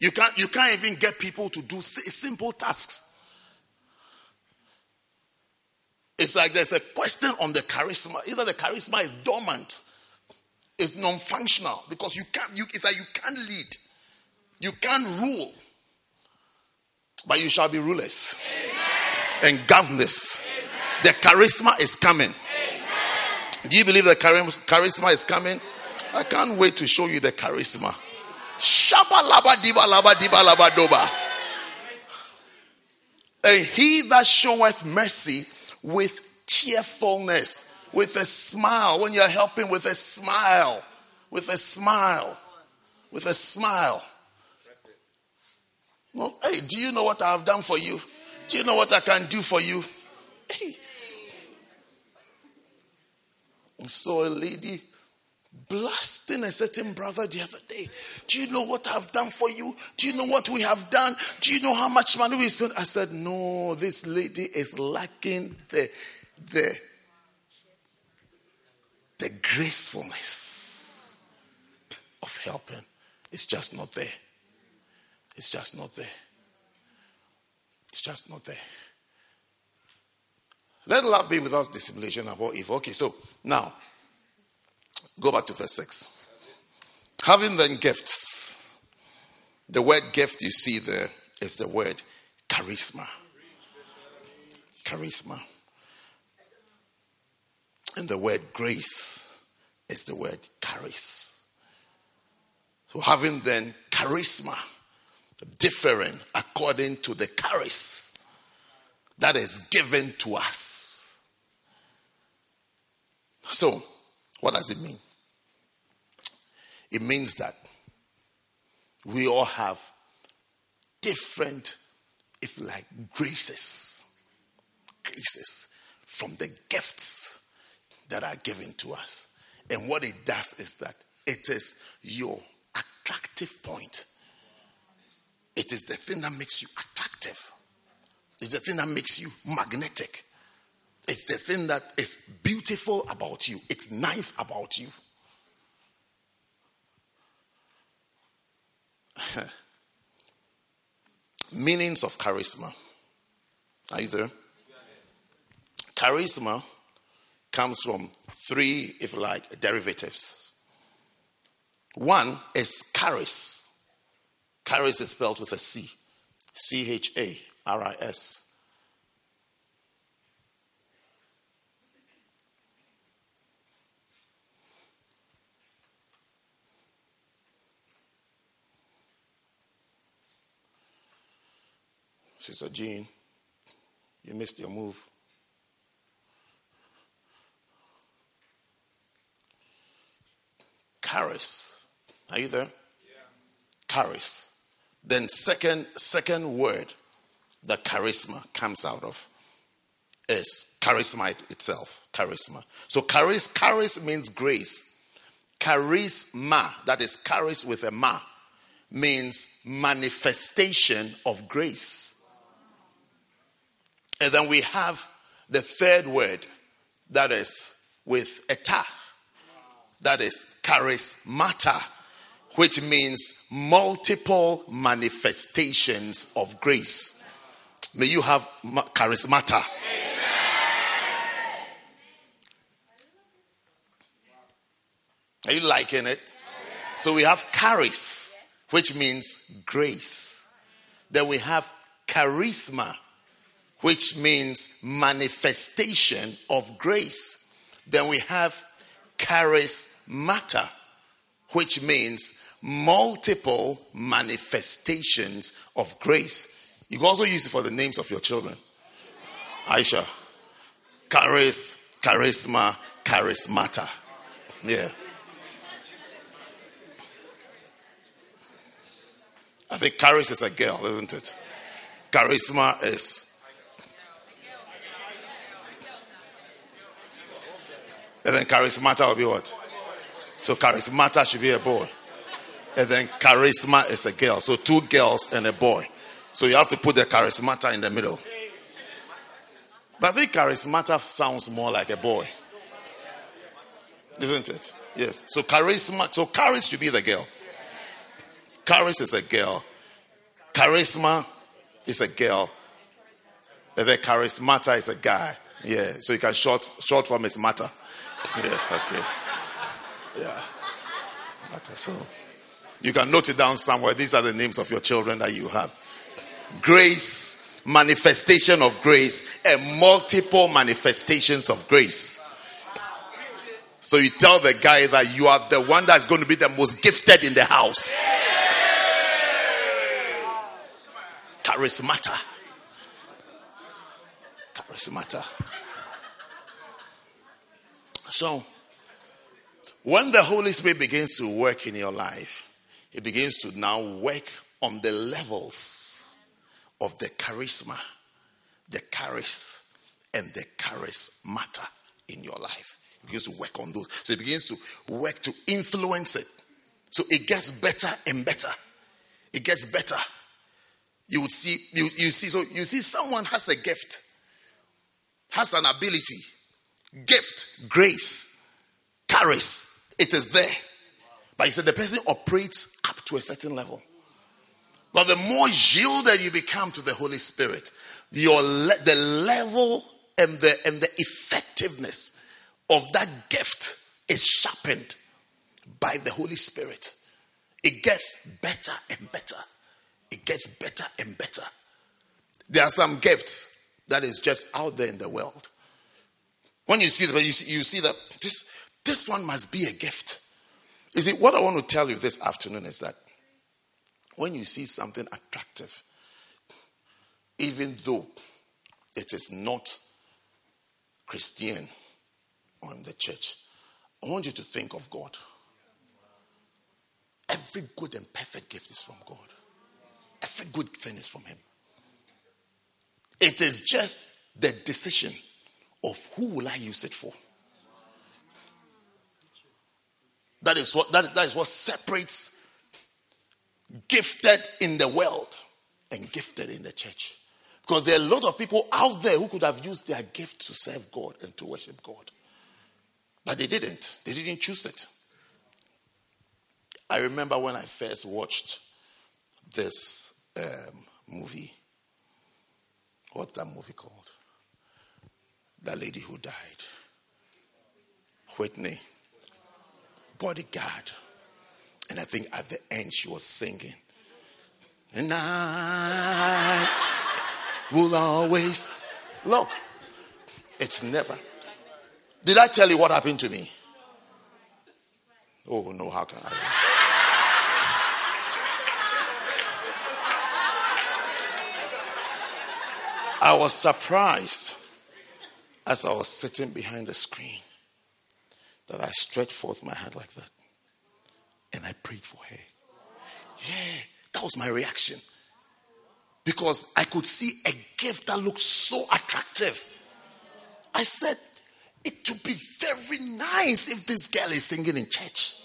You can't, you can't even get people to do simple tasks. It's like there's a question on the charisma. Either the charisma is dormant, it's non-functional because you can't. You, it's like you can't lead, you can't rule, but you shall be rulers Amen. and governors. The charisma is coming. Amen. Do you believe the charisma is coming? I can't wait to show you the charisma. Shaba laba diba laba diba laba doba. And he that showeth mercy with cheerfulness, with a smile. When you're helping with a smile, with a smile, with a smile. No, hey, do you know what I've done for you? Do you know what I can do for you? Hey. Saw a lady blasting a certain brother the other day. Do you know what I've done for you? Do you know what we have done? Do you know how much money we spent? I said, No, this lady is lacking the the the gracefulness of helping. It's just not there. It's just not there. It's just not there. Let love be without dissimulation about evil. Okay, so now Go back to verse 6. Having then gifts, the word gift you see there is the word charisma. Charisma. And the word grace is the word charis. So having then charisma, differing according to the charis that is given to us. So, what does it mean? It means that we all have different, if like, graces. Graces from the gifts that are given to us. And what it does is that it is your attractive point. It is the thing that makes you attractive. It's the thing that makes you magnetic. It's the thing that is beautiful about you. It's nice about you. Meanings of charisma. Are you there? Charisma comes from three, if like, derivatives. One is charis. Charis is spelled with a C. C H A R I S. Sister Jean, you missed your move. Charis. Are you there? Yeah. Charis. Then second second word that charisma comes out of is charisma itself. Charisma. So charis charis means grace. Charisma, that is charis with a ma, means manifestation of grace. And then we have the third word that is with eta, that is charismata, which means multiple manifestations of grace. May you have charismata. Are you liking it? So we have charis, which means grace. Then we have charisma, which means manifestation of grace. Then we have charismata, which means multiple manifestations of grace. You can also use it for the names of your children. Aisha, charis, charisma, charismata. Yeah. I think charis is a girl, isn't it? Charisma is. And then charismata will be what? So charismata should be a boy. And then charisma is a girl. So two girls and a boy. So you have to put the charismata in the middle. But I think charismata sounds more like a boy. Isn't it? Yes. So charisma, so charis should be the girl. Charis is a girl. Charisma is a girl. And then charismata is a guy. Yeah. So you can short short form is matter. Yeah, okay. Yeah. Matter. So you can note it down somewhere. These are the names of your children that you have. Grace, manifestation of grace, and multiple manifestations of grace. So you tell the guy that you are the one that's going to be the most gifted in the house. Charismata. Charismata. So, when the Holy Spirit begins to work in your life, it begins to now work on the levels of the charisma, the charis, and the charismata in your life. It begins to work on those. So it begins to work to influence it. So it gets better and better. It gets better. You would see, you, you see, so you see someone has a gift, has an ability, gift, grace, charis. It is there. But he said the person operates up to a certain level. But the more yielded you become to the Holy Spirit, your le- the level and the and the effectiveness of that gift is sharpened by the Holy Spirit. It gets better and better. It gets better and better. There are some gifts that is just out there in the world. When you see that, you see, you see that this this one must be a gift. You see, what I want to tell you this afternoon is that when you see something attractive, even though it is not Christian or in the church, I want you to think of God. Every good and perfect gift is from God. Every good thing is from Him. It is just the decision of who will I use it for. That is what that, that is what separates gifted in the world and gifted in the church. Because there are a lot of people out there who could have used their gift to serve God and to worship God. But they didn't. They didn't choose it. I remember when I first watched this um, movie. What's that movie called? That lady who died. Whitney bodyguard. And I think at the end she was singing. And I will always look. It's never. Did I tell you what happened to me? Oh no, how can I? I was surprised as I was sitting behind the screen that I stretched forth my hand like that and I prayed for her. Yeah, that was my reaction. Because I could see a gift that looked so attractive. I said, it would be very nice if this girl is singing in church.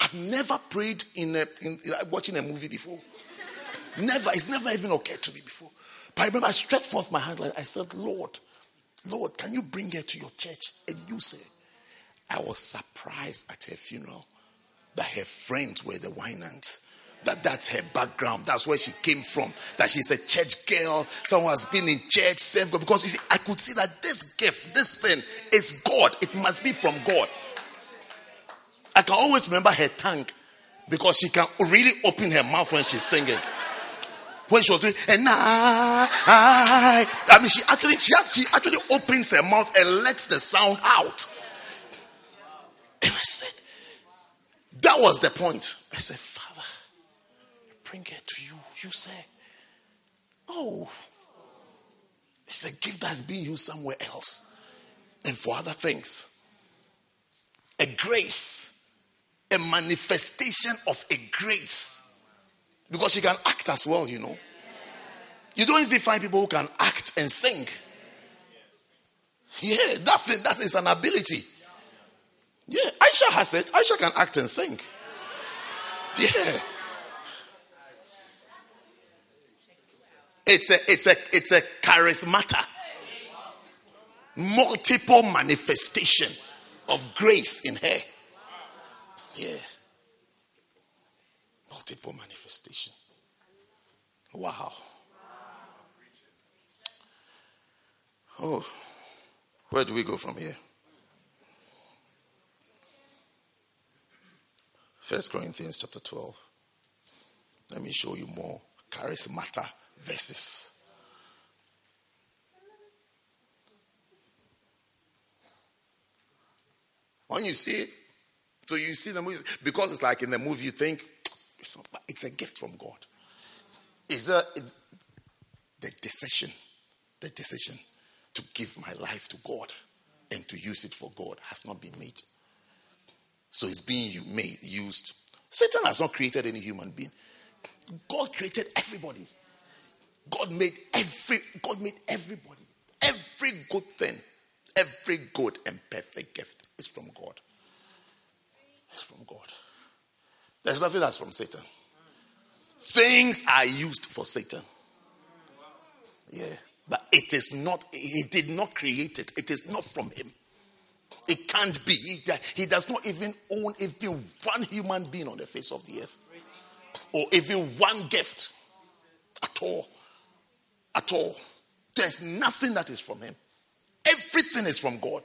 I've never prayed in, a, in watching a movie before. Never. It's never even occurred to me before. But I remember I stretched forth my hand like I said, Lord, Lord, can you bring her to your church and you say, I was surprised at her funeral that her friends were the Winans. That that's her background. That's where she came from. That she's a church girl. Someone has been in church, served God. Because you see, I could see that this gift, this thing, is God. It must be from God. I can always remember her tongue because she can really open her mouth when she's singing. When she was doing and I, I, I mean, she actually she has, she actually opens her mouth and lets the sound out. And I said, that was the point. I said, Father, bring it to you. You say, oh, it's a gift that's being used somewhere else and for other things. A grace, a manifestation of a grace Because she can act as well, you know. You don't easily find people who can act and sing. Yeah, that's it. That is an ability. Yeah, Aisha has it. Aisha can act and sing. Yeah. It's a it's a it's a charismata. Multiple manifestation of grace in her. Yeah. Multiple manifestation. Wow. Oh, where do we go from here? First Corinthians chapter 12. Let me show you more charismata verses. When you see it, so you see the movie, because it's like in the movie, you think it's, not, it's a gift from God. Is that the decision, the decision to give my life to God and to use it for God has not been made. So it's being made, used. Satan has not created any human being. God created everybody. God made every God made everybody. Every good thing, every good and perfect gift is from God. It's from God. There's nothing that's from Satan. Things are used for Satan. Yeah. But it is not, he did not create it. It is not from him. It can't be. that he does not even own even one human being on the face of the earth. Or even one gift. At all. At all. There's nothing that is from him. Everything is from God.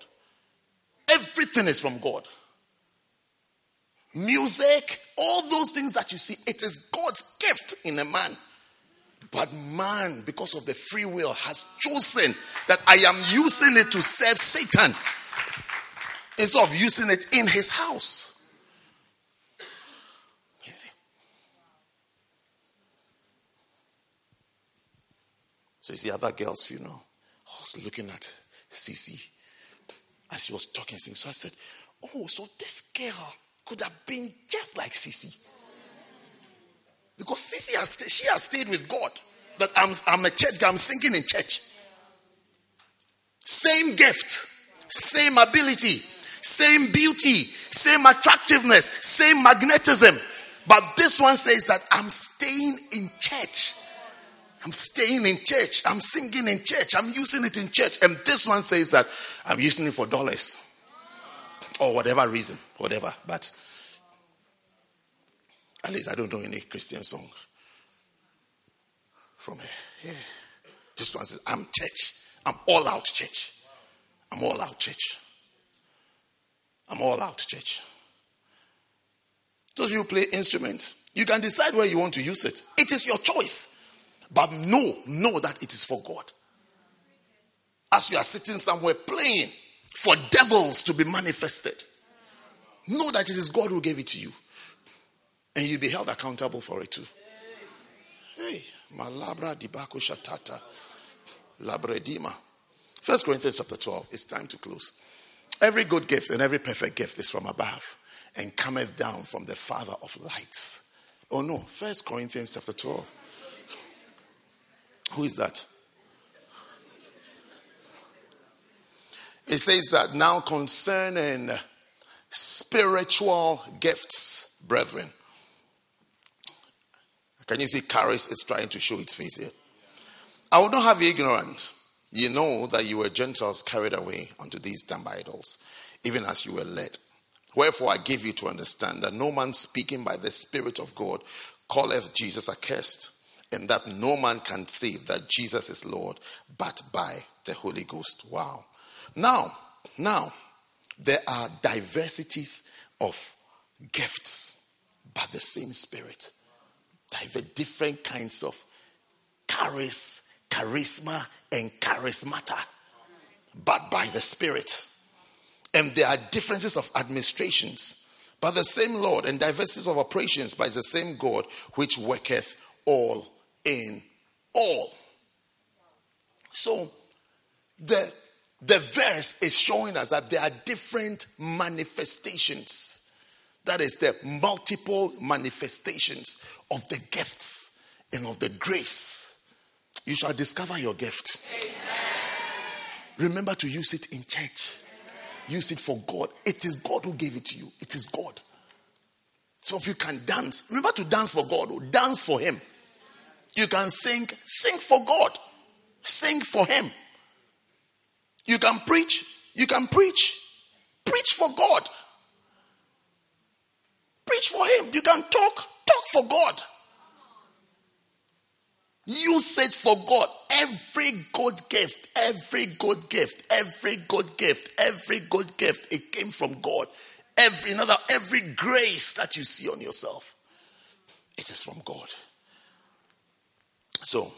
Everything is from God. Music, all those things that you see, it is God's gift in a man. But man, because of the free will, has chosen that I am using it to serve Satan instead of using it in his house. So you see, other girl's funeral. I was looking at Cece as she was talking. So I said, Oh, so this girl could have been just like Cece. Because Cece has, she has stayed with God. That I'm, I'm a church guy, I'm singing in church. Same gift, same ability, same beauty, same attractiveness, same magnetism. But this one says that I'm staying in church. I'm staying in church. I'm singing in church. I'm using it in church. And this one says that I'm using it for dollars or whatever reason, whatever. But at least I don't know any Christian song from her. Yeah. This one says, I'm church. I'm all out church. I'm all out church. I'm all out church. Those of you play instruments, you can decide where you want to use it. It is your choice. But know, know that it is for God. As you are sitting somewhere playing for devils to be manifested, know that it is God who gave it to you. And you'll be held accountable for it too. Hey, Malabra Dibako Shatata. Labredima. First Corinthians chapter 12. It's time to close. Every good gift and every perfect gift is from above and cometh down from the Father of lights. Oh no, First Corinthians chapter 12. Who is that? It says that now concerning spiritual gifts, brethren. Can you see Charis is trying to show its face here? I would not have you ignorant. You know that you were Gentiles carried away unto these dumb idols, even as you were led. Wherefore I give you to understand that no man speaking by the Spirit of God calleth Jesus accursed and that no man can save that Jesus is Lord but by the Holy Ghost. Wow. Now, now, there are diversities of gifts, but the same spirit. Different kinds of charis, charisma, and charismata, but by the spirit. And there are differences of administrations, but the same Lord, and diversities of operations by the same God which worketh all in all. So the, the verse is showing us that there are different manifestations. That is the multiple manifestations of the gifts and of the grace. You shall discover your gift. Amen. Remember to use it in church. Amen. Use it for God. It is God who gave it to you. It is God. So if you can dance, remember to dance for God or dance for Him. You can sing, sing for God. Sing for Him. You can preach, you can preach. Preach for God. Preach for Him. You can talk, talk for God. It for God. Every good gift, every good gift, every good gift, every good gift, it came from God. Every another, every grace that you see on yourself, it is from God. So,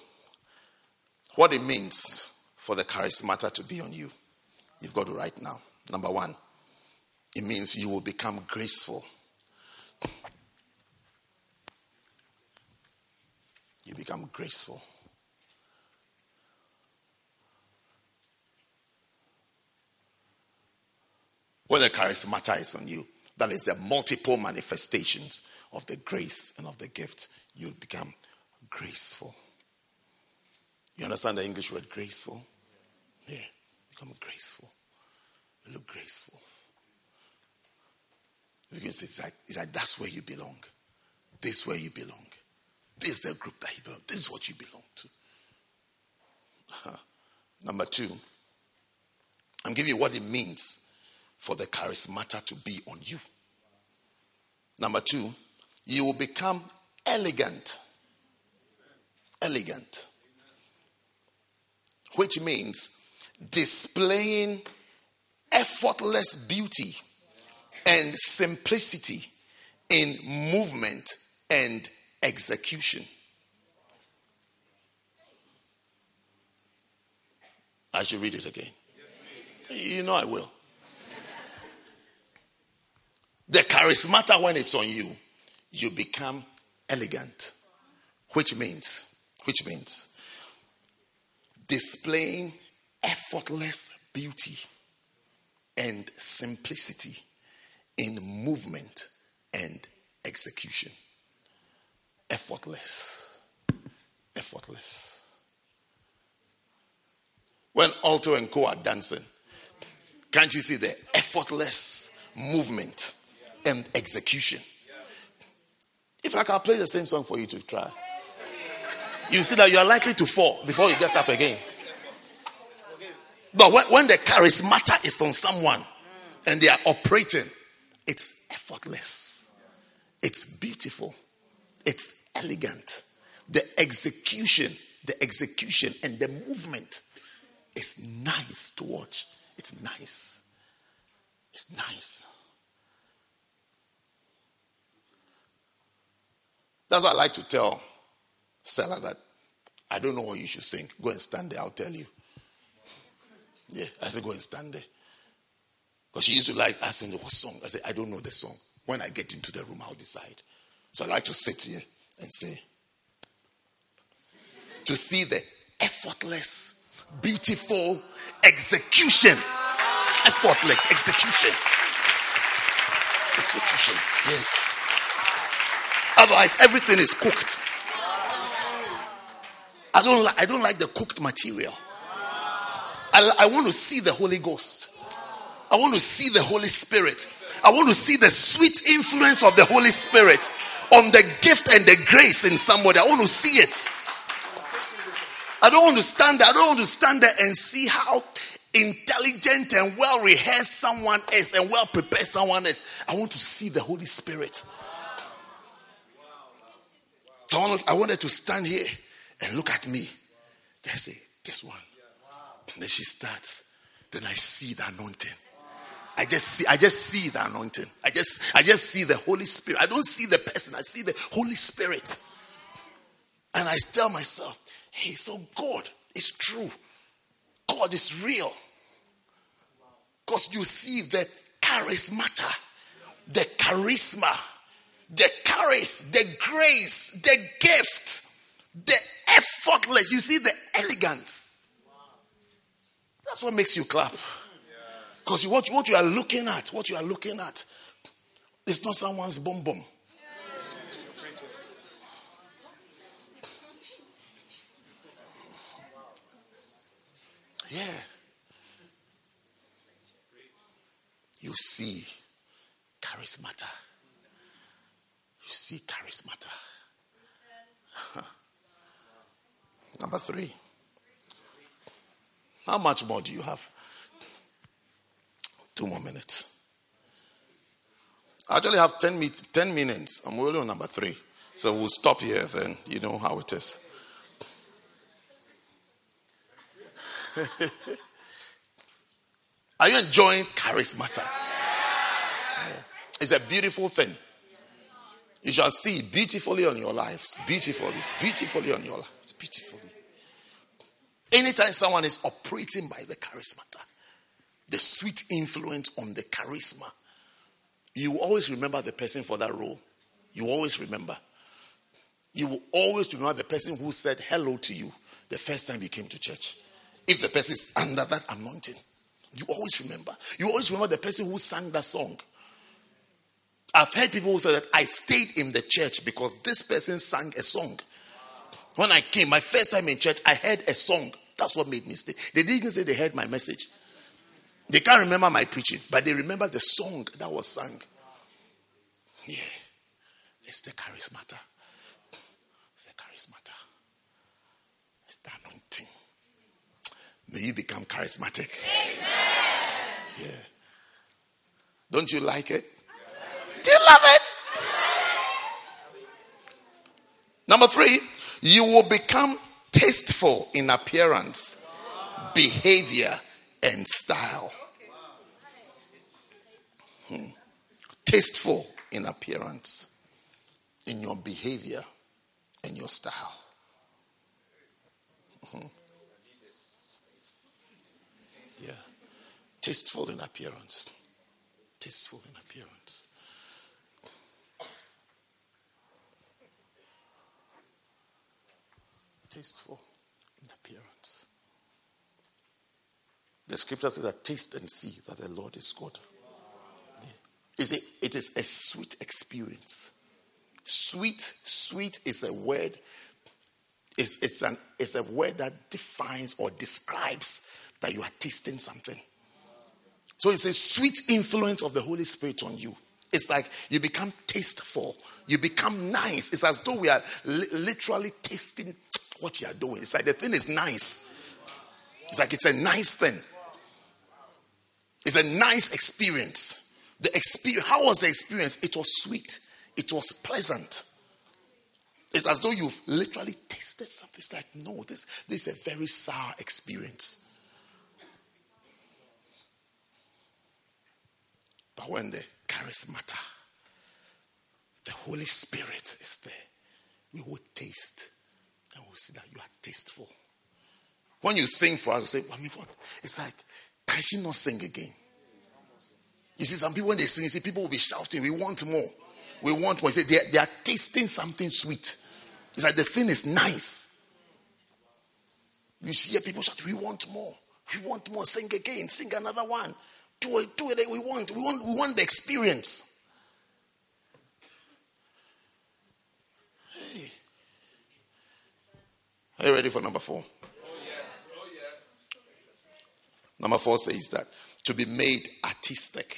what it means for the charismata to be on you, you've got to write now. Number one, it means you will become graceful. You become graceful. When the charismata is on you, that is the multiple manifestations of the grace and of the gift, you'll become graceful. You understand the English word graceful? Yeah, become graceful. You look graceful. Because it's like, it's like that's where you belong. This is where you belong. This is the group that you belong. This is what you belong to. Uh-huh. Number two, I'm giving you what it means for the charismata to be on you. Number two, you will become elegant. Elegant. Which means displaying effortless beauty and simplicity in movement and execution. I should read it again. You know I will. The charismata, when it's on you, you become elegant, which means, which means displaying effortless beauty and simplicity in movement and execution. Effortless. Effortless. When Alto and Co are dancing, can't you see the effortless movement and execution? If I can play the same song for you to try, you see that you are likely to fall before you get up again. But when, when the charismata is on someone and they are operating, it's effortless, it's beautiful, it's elegant. The execution, the execution and the movement is nice to watch. It's nice. It's nice. That's what I like to tell Stella that I don't know what you should sing. Go and stand there, I'll tell you. Yeah, I said, go and stand there. Because she used to like asking, what song? I said, I don't know the song. When I get into the room, I'll decide. So I like to sit here and say, to see the effortless, beautiful execution. Effortless execution. Execution. Yes. Otherwise, everything is cooked. I don't like, I don't like the cooked material. I, I want to see the Holy Ghost. I want to see the Holy Spirit. I want to see the sweet influence of the Holy Spirit on the gift and the grace in somebody. I want to see it. I don't want to stand there. I don't want to stand there and see how intelligent and well rehearsed someone is and well prepared someone is. I want to see the Holy Spirit. So I wanted to stand here and look at me. I say, this one. And then she starts. Then I see the anointing. I just see, I just see the anointing. I just, I just see the Holy Spirit. I don't see the person. I see the Holy Spirit. And I tell myself, hey, so God is true. God is real. Because you see the charismata, the charisma, the charis, the grace, the gift, the effortless. You see the elegance. That's what makes you clap. Because what, what you are looking at, what you are looking at, It's not someone's bum bum. Yeah. You see charismata. You see charismata. Number three. How much more do you have? Two more minutes. I actually have 10, 10 minutes. I'm only on number three. So we'll stop here, then you know how it is. Are you enjoying charismata? It's a beautiful thing. You shall see beautifully on your lives. Beautifully. Beautifully on your lives. Beautifully. Anytime someone is operating by the charismata, the sweet influence on the charisma, you always remember the person for that role. You always remember. You will always remember the person who said hello to you the first time you came to church. If the person is under that anointing, you always remember. You always remember the person who sang that song. I've heard people who say that I stayed in the church because this person sang a song. When I came, my first time in church, I heard a song. That's what made me stay. They didn't say they heard my message. They can't remember my preaching, but they remember the song that was sung. Yeah. It's the charismata. It's the charismata. It's the anointing. May you become charismatic. Amen. Yeah. Don't you like it? Do you love it? Number three, you will become tasteful in appearance, behavior, and style. Hmm. Tasteful in appearance, in your behavior, and your style. hmm Yeah. Tasteful in appearance. Tasteful in appearance. tasteful in appearance. The scripture says that taste and see that the Lord is. Yeah. Is it, it is a sweet experience. Sweet, sweet is a word. It's, it's, an, it's a word that defines or describes that you are tasting something. So it's a sweet influence of the Holy Spirit on you. It's like you become tasteful. You become nice. It's as though we are li- literally tasting what you are doing. It's like the thing is nice. It's like it's a nice thing. It's a nice experience. The experience, how was the experience? It was sweet. It was pleasant. It's as though you've literally tasted something. It's like, no, this, this is a very sour experience. But when the charismata, the Holy Spirit is there, we will taste and we'll see that you are tasteful. When you sing for us, you say, I mean, what? It's like, can she not sing again? You see, some people when they sing, you see, people will be shouting, we want more. We want more. You say, they, they are tasting something sweet. It's like the thing is nice. You see people shout, we want more. We want more. Sing again. Sing another one. Do it. Do it. We want. We want. We want the experience. Hey. Are you ready for number four? Oh, yes. Oh, yes. Number four says that to be made artistic.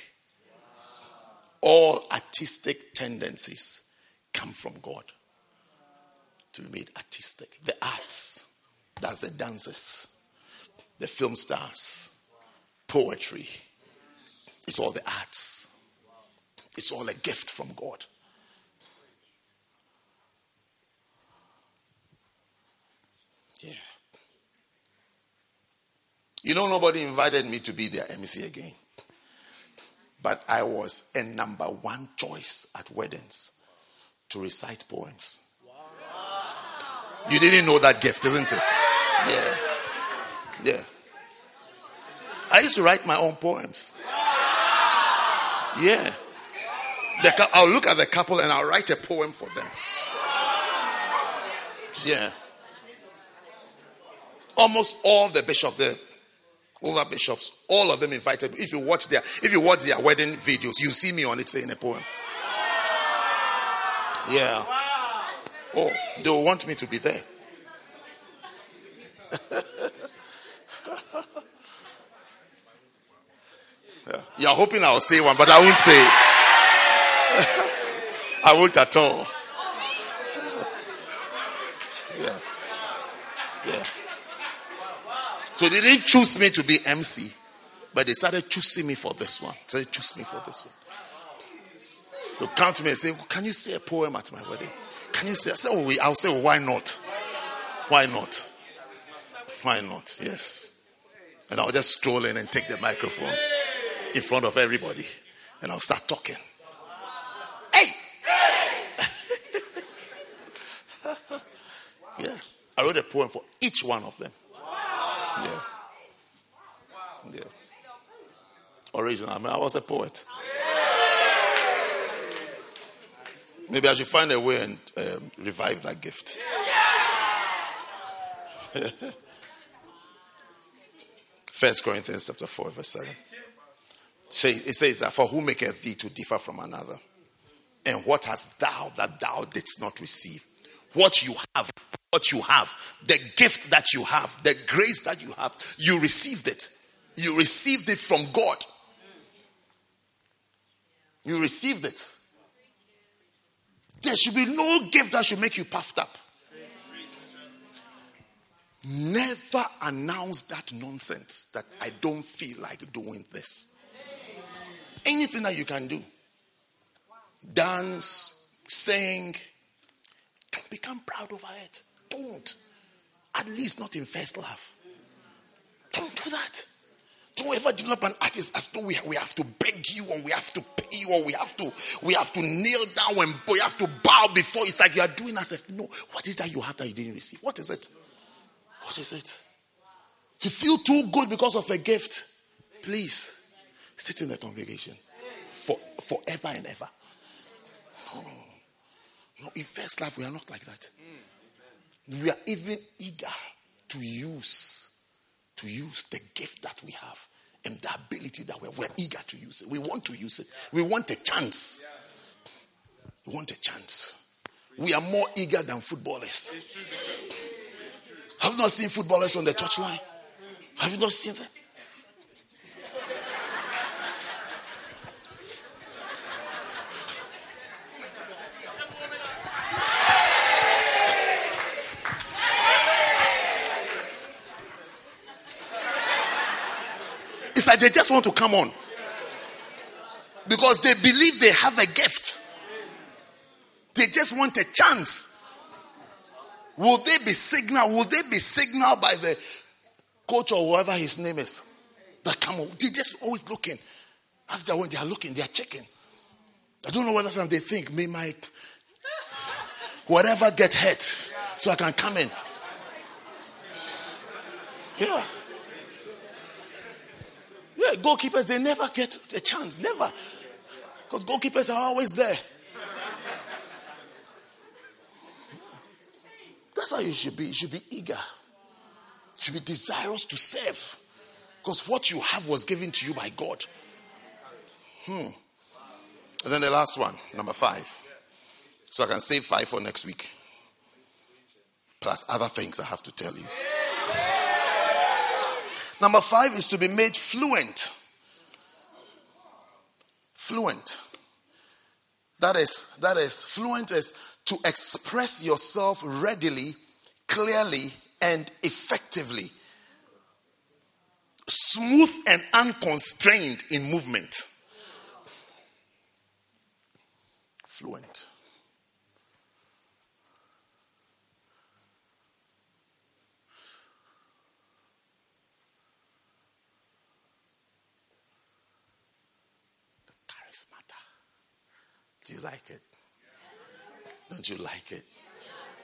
All artistic tendencies come from God. To be made artistic. The arts, that's the dancers, the film stars, poetry. It's all the arts. It's all a gift from God. Yeah. You know, nobody invited me to be their MC again. But I was a number one choice at weddings to recite poems. You didn't know that gift, isn't it? Yeah. Yeah. I used to write my own poems. Yeah. The, I'll look at the couple and I'll write a poem for them. Yeah. Almost all the bishops, the older bishops, all of them invited. If you watch their, if you watch their wedding videos, you see me on it saying a poem. Yeah. Oh, they want me to be there. yeah. You're hoping I'll say one, but I won't say it. I won't at all. Yeah. Yeah. So they didn't choose me to be MC, but they started choosing me for this one. So they choose me for this one. They'll come to me and say, Can you say a poem at my wedding? Can you say? I say, I'll say, well, Why not? Why not? Why not? Yes. And I'll just stroll in and take the microphone in front of everybody and I'll start talking. Hey! yeah. I wrote a poem for each one of them. Yeah. Yeah. Original. I mean, I was a poet. Maybe I should find a way and um, revive that gift. First Corinthians chapter 4, verse 7. It says that for who maketh thee to differ from another? And what hast thou that thou didst not receive? What you have, what you have, the gift that you have, the grace that you have, you received it. You received it from God. You received it. There should be no gift that should make you puffed up. Never announce that nonsense that I don't feel like doing this. Anything that you can do dance, sing, don't become proud over it. Don't. At least not in first love. Don't do that. Don't ever develop an artist as though we, we have to beg you or we have to pay you or we have to we have to kneel down and we have to bow before. It's like you are doing as if no. What is that you have that you didn't receive? What is it? What is it? You feel too good because of a gift, please sit in the congregation for forever and ever. No, no, in first life we are not like that. We are even eager to use to use the gift that we have and the ability that we're, we're eager to use it. We want to use it. We want a chance. We want a chance. We are more eager than footballers. Have you not seen footballers on the touchline? Have you not seen them? They just want to come on. Because they believe they have a gift. They just want a chance. Will they be signaled? Will they be signaled by the coach or whoever his name is? That come on. They just always looking. As they when they are looking, they are checking. I don't know whether some they think may my whatever get hurt so I can come in. Yeah. Yeah, goalkeepers, they never get a chance. Never. Because goalkeepers are always there. That's how you should be. You should be eager. You should be desirous to serve. Because what you have was given to you by God. Hmm. And then the last one, number five. So I can save five for next week. Plus other things I have to tell you. Number five is to be made fluent. Fluent. That is, that is, fluent is to express yourself readily, clearly, and effectively. Smooth and unconstrained in movement. Fluent. Do you like it? Don't you like it?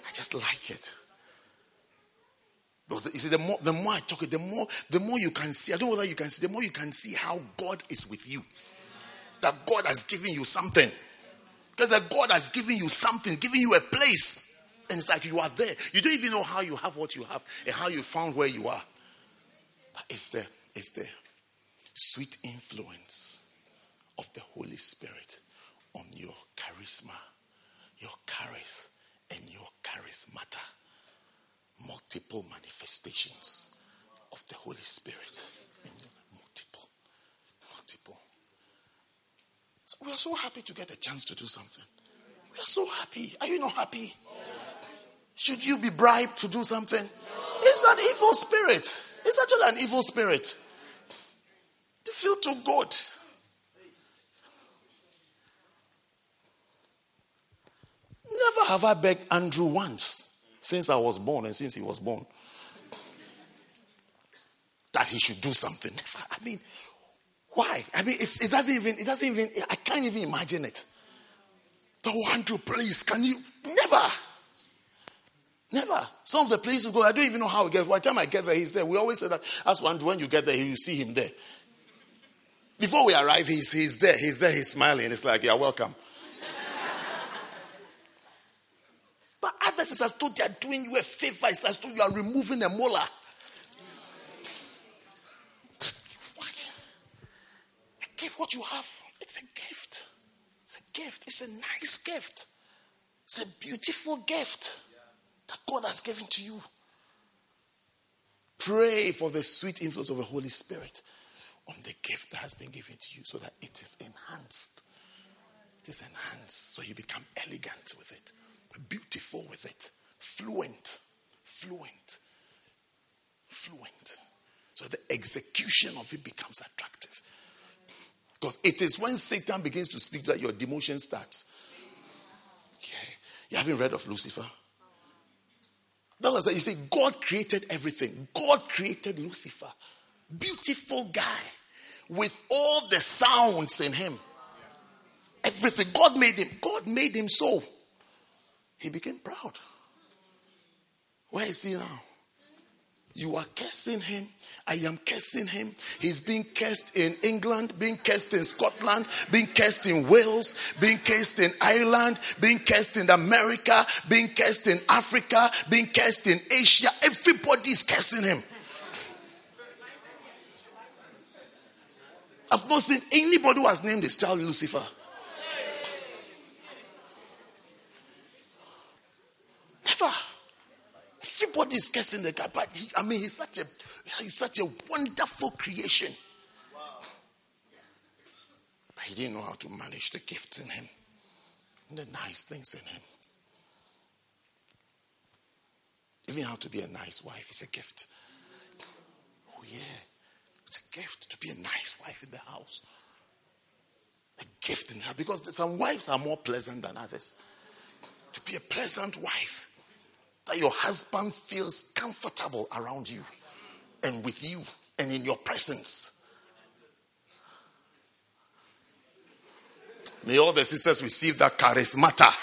I just like it. Because you see, the more the more I talk it, the more the more you can see. I don't know whether you can see, the more you can see how God is with you. That God has given you something. Because that God has given you something, giving you a place. And it's like you are there. You don't even know how you have what you have and how you found where you are. But it's there. It's there. Sweet influence of the Holy Spirit on your charisma, your charis and your charismata. Multiple manifestations of the Holy Spirit. Multiple. Multiple. So we are so happy to get a chance to do something. We are so happy. Are you not happy? Should you be bribed to do something? It's an evil spirit. It's actually an evil spirit. To feel too good. Never have I begged Andrew once since I was born and since he was born that he should do something. I mean, why? I mean, it doesn't even, it doesn't even, I can't even imagine it. Oh, Andrew, please, can you? Never. Never. Some of the places we go, I don't even know how we get. By the time I get there, he's there. We always say that. As one, when you get there, you see him there. Before we arrive, he's, he's there. He's there. He's smiling. It's like, you're welcome. But others, it's as though they are doing you a favor. It's as though you are removing a molar. Give what you have. It's a gift. It's a gift. It's a nice gift. It's a beautiful gift that God has given to you. Pray for the sweet influence of the Holy Spirit on the gift that has been given to you so that it is enhanced. It is enhanced so you become elegant with it, beautiful with it, fluent, fluent, fluent. So the execution of it becomes attractive. Because it is when Satan begins to speak that your demotion starts. Okay. You haven't read of Lucifer? That was you see, God created everything. God created Lucifer. Beautiful guy with all the sounds in him. Everything. God made him. God made him so. He became proud. Where is he now? You are cursing him. I am cursing him. He's being cursed in England, being cursed in Scotland, being cursed in Wales, being cursed in Ireland, being cursed in America, being cursed in Africa, being cursed in Asia. Everybody is cursing him. I've not seen anybody who has named his child Lucifer. Never. Everybody is cursing the guy, but he, I mean, he's such a he's such a wonderful creation. But he didn't know how to manage the gifts in him, the nice things in him. Even how to be a nice wife is a gift. Oh yeah, it's a gift to be a nice wife in the house. A gift in her because some wives are more pleasant than others. To be a pleasant wife that your husband feels comfortable around you and with you and in your presence. May all the sisters receive that charismata.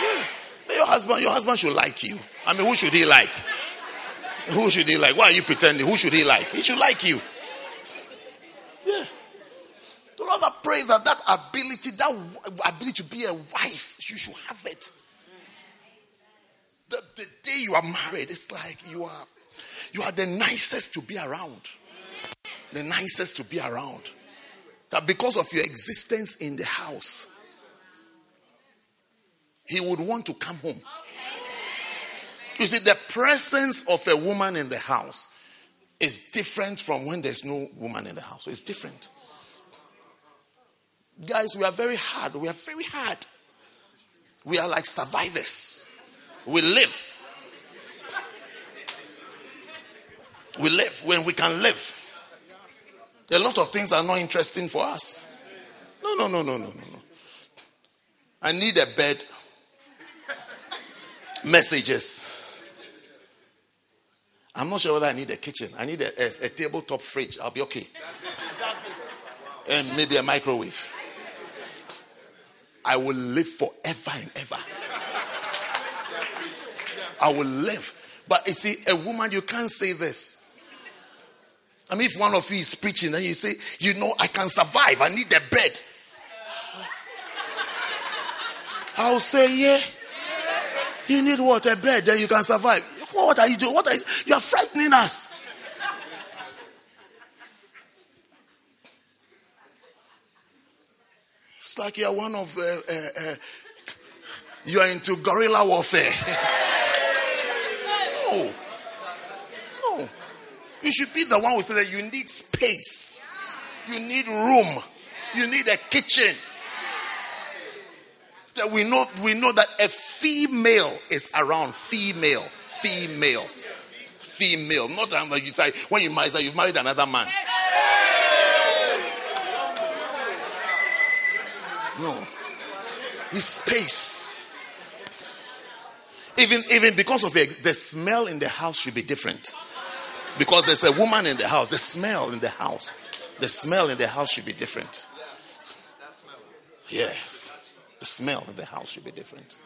Yeah. May your husband, your husband should like you. I mean, who should he like? Who should he like? Why are you pretending? Who should he like? He should like you. Yeah. To rather pray that that ability, that ability to be a wife, you should have it. The, the day you are married, it's like you are you are the nicest to be around. The nicest to be around. That because of your existence in the house, he would want to come home. You see, the presence of a woman in the house is different from when there's no woman in the house. It's different. Guys, we are very hard. We are very hard. We are like survivors. We live. We live when we can live. A lot of things are not interesting for us. No, no, no, no, no, no, no. I need a bed. Messages. I'm not sure whether I need a kitchen. I need a, a, a tabletop fridge. I'll be okay. And maybe a microwave. I will live forever and ever. I will live. But you see, a woman, you can't say this. I mean, if one of you is preaching and you say, you know, I can survive, I need a bed. I'll say, yeah. You need what? A bed, then you can survive. What are you doing? What are you, you are frightening us. It's like you're one of, the, uh, uh, you are into guerrilla warfare. no. No. You should be the one who says that you need space. You need room. You need a kitchen. That we know, we know that a female is around. Female. Female. Female. Not that you say, when you marry, you've married another man. No. With space. Even, even because of it, the smell in the house should be different. Because there's a woman in the house, the smell in the house, the smell in the house should be different. Yeah. The smell in the house should be different.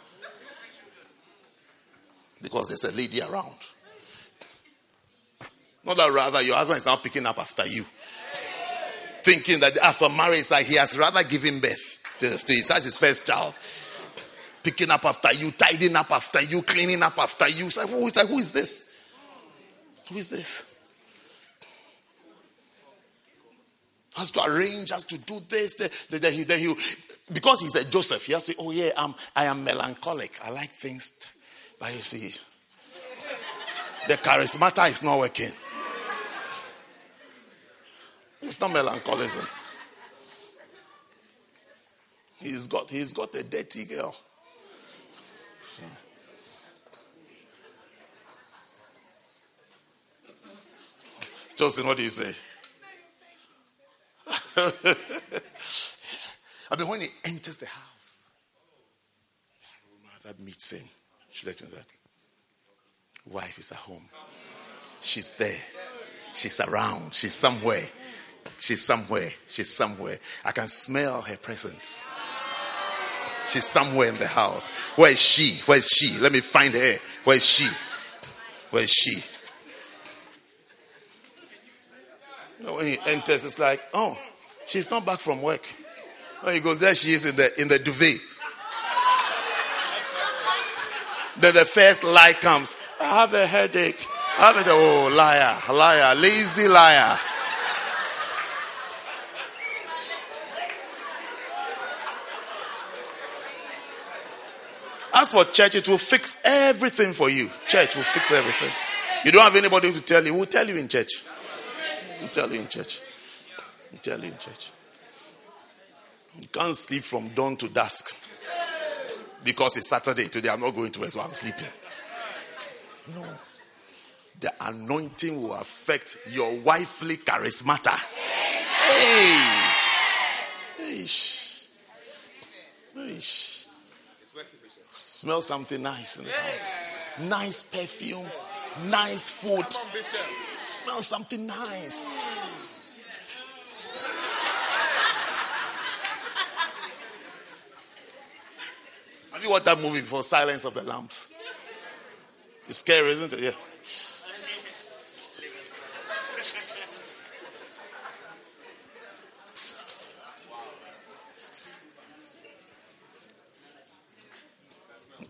Because there's a lady around. Not that rather your husband is now picking up after you. Thinking that after marriage, like he has rather given birth to, to his, his first child. Picking up after you, tidying up after you, cleaning up after you. It's like, who is, who is this? Who is this? Has to arrange, has to do this. Then, he, then he, because he's a Joseph, he has to say, Oh, yeah, I'm, I am melancholic. I like things. But you see, the charismata is not working. It's not melancholism. He's got, he's got a dirty girl. Justin, what do you say? I mean, when he enters the house, that meets him. Should you know that. Wife is at home. She's there. She's around. She's somewhere. She's somewhere. She's somewhere. I can smell her presence. She's somewhere in the house. Where is she? Where is she? Let me find her. Where is she? Where is she? You know, when he enters, it's like, oh, she's not back from work. When he goes, there she is in the in the duvet. then the first lie comes. I have a headache. I have a oh liar, liar, lazy liar. As for church, it will fix everything for you. Church will fix everything. You don't have anybody to tell you. We'll tell you in church. We'll tell you in church. We'll tell you in church. You can't sleep from dawn to dusk because it's Saturday. Today I'm not going to work, so I'm sleeping. No. The anointing will affect your wifely charismata. Hey. Hey. Hey. Smell something nice in the house. Nice perfume, nice food. Smell something nice. Have you watched that movie before? Silence of the Lambs. It's scary, isn't it? Yeah.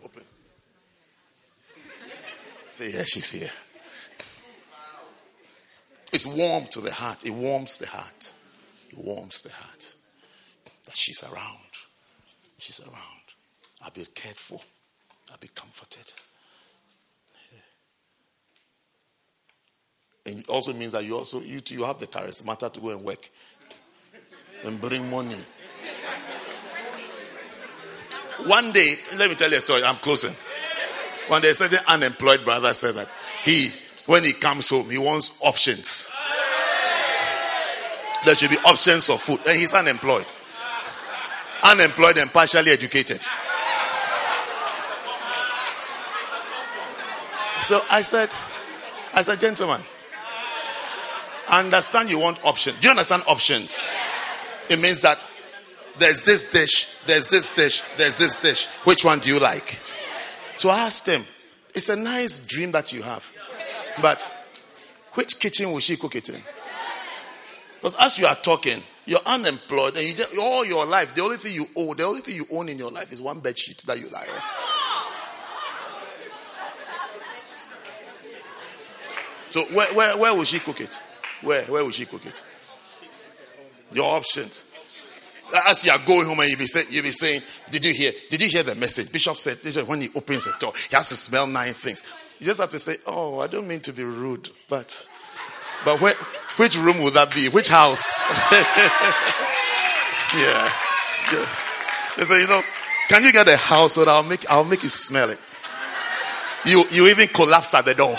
Open. Say, yeah, she's here. It's warm to the heart. It warms the heart. It warms the heart that she's around. She's around. I'll be cared for. I'll be comforted. And it also means that you also you too, you have the charisma to go and work and bring money. One day, let me tell you a story. I'm closing. One day, a certain unemployed brother said that he, when he comes home, he wants options. There should be options of food. And he's unemployed. Unemployed and partially educated. So I said, I said, gentlemen, I understand you want options. Do you understand options? It means that there's this dish, there's this dish, there's this dish. Which one do you like? So I asked him, it's a nice dream that you have. But which kitchen will she cook it in? Because as you are talking, you're unemployed and you just, all your life, the only thing you owe, the only thing you own in your life is one bed sheet that you like. So where, where, where will she cook it? Where, where will she cook it? Your options. as you are going home and you be say, you be saying, "Did you hear? Did you hear the message?" Bishop said, "This is when he opens the door, he has to smell nine things." You just have to say, "Oh, I don't mean to be rude, but, but where, which room would that be? Which house?" yeah. yeah. They say, you know, can you get a house so that I'll make I'll make you smell it. You you even collapse at the door.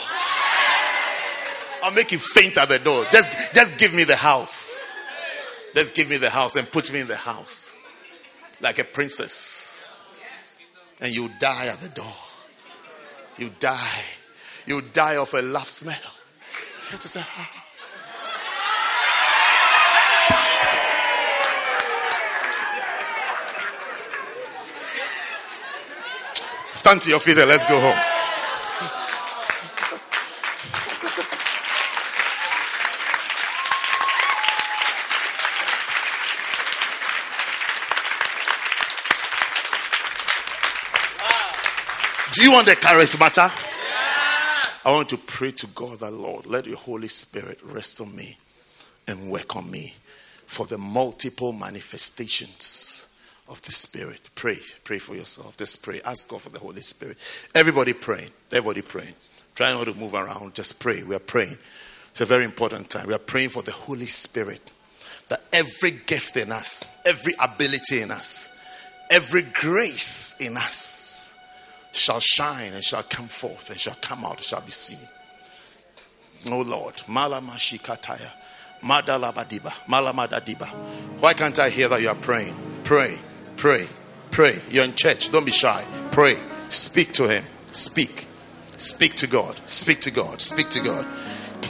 I'll make you faint at the door. Just just give me the house. Just give me the house and put me in the house. Like a princess. And you die at the door. You die. You die of a love smell. You have to say, ah. Stand to your feet and let's go home. Do you want the charismata? I want to pray to God the Lord, let your Holy Spirit rest on me and work on me for the multiple manifestations of the Spirit. Pray, pray for yourself. Just pray. Ask God for the Holy Spirit. Everybody praying. Everybody praying. Try not to move around. Just pray. We are praying. It's a very important time. We are praying for the Holy Spirit. That every gift in us, every ability in us, every grace in us shall shine and shall come forth and shall come out, and shall be seen. Oh Lord, Malamashikataya, Madalabadiba, Malamadadiba. Why can't I hear that you are praying? Pray, pray, pray. You're in church, don't be shy. Pray, speak to Him, speak, speak to God, speak to God, speak to God.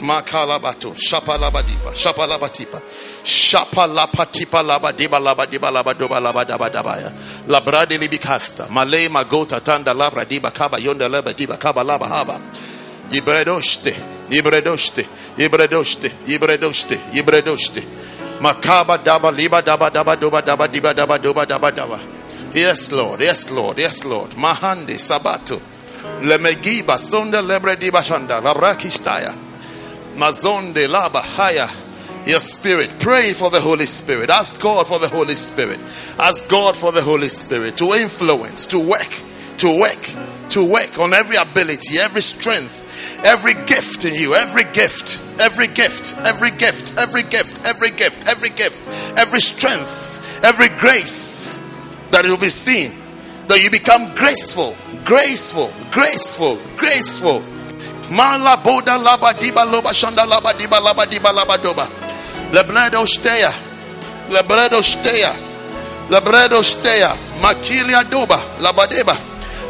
Makalabato, Shapalabadiba, Shapalabatipa, Shapalapatipa Labadiba Labadiba Labadoba Malay Magota Tanda Labradiba Kaba Kaba Laba Haba, Ibredoste, Ibredoste, Ibredoste, Ibredoste, Ibredoste, Makaba Daba Liba Daba Daba Doba Daba Diba Daba Doba Daba Daba. Yes, Lord, yes, Lord, yes, Lord. Mahandi Sabato. Lemegiba Sonda Lebrediba Shanda, Labrakistaya. Mazonde Laba Haya. Your spirit. Pray for the Holy Spirit. Ask God for the Holy Spirit. Ask God for the Holy Spirit to influence, to work, to work, to work on every ability, every strength, every gift in you, every gift, every gift, every gift, every gift, every gift, every gift, every strength, every grace that it will be seen, that you become graceful, graceful, graceful, graceful. Mala boda laba diba loba shanda laba diba laba diba laba doba. Lebredo steya. Lebredo steya. Lebredo steya. Makilia doba. Labadeba.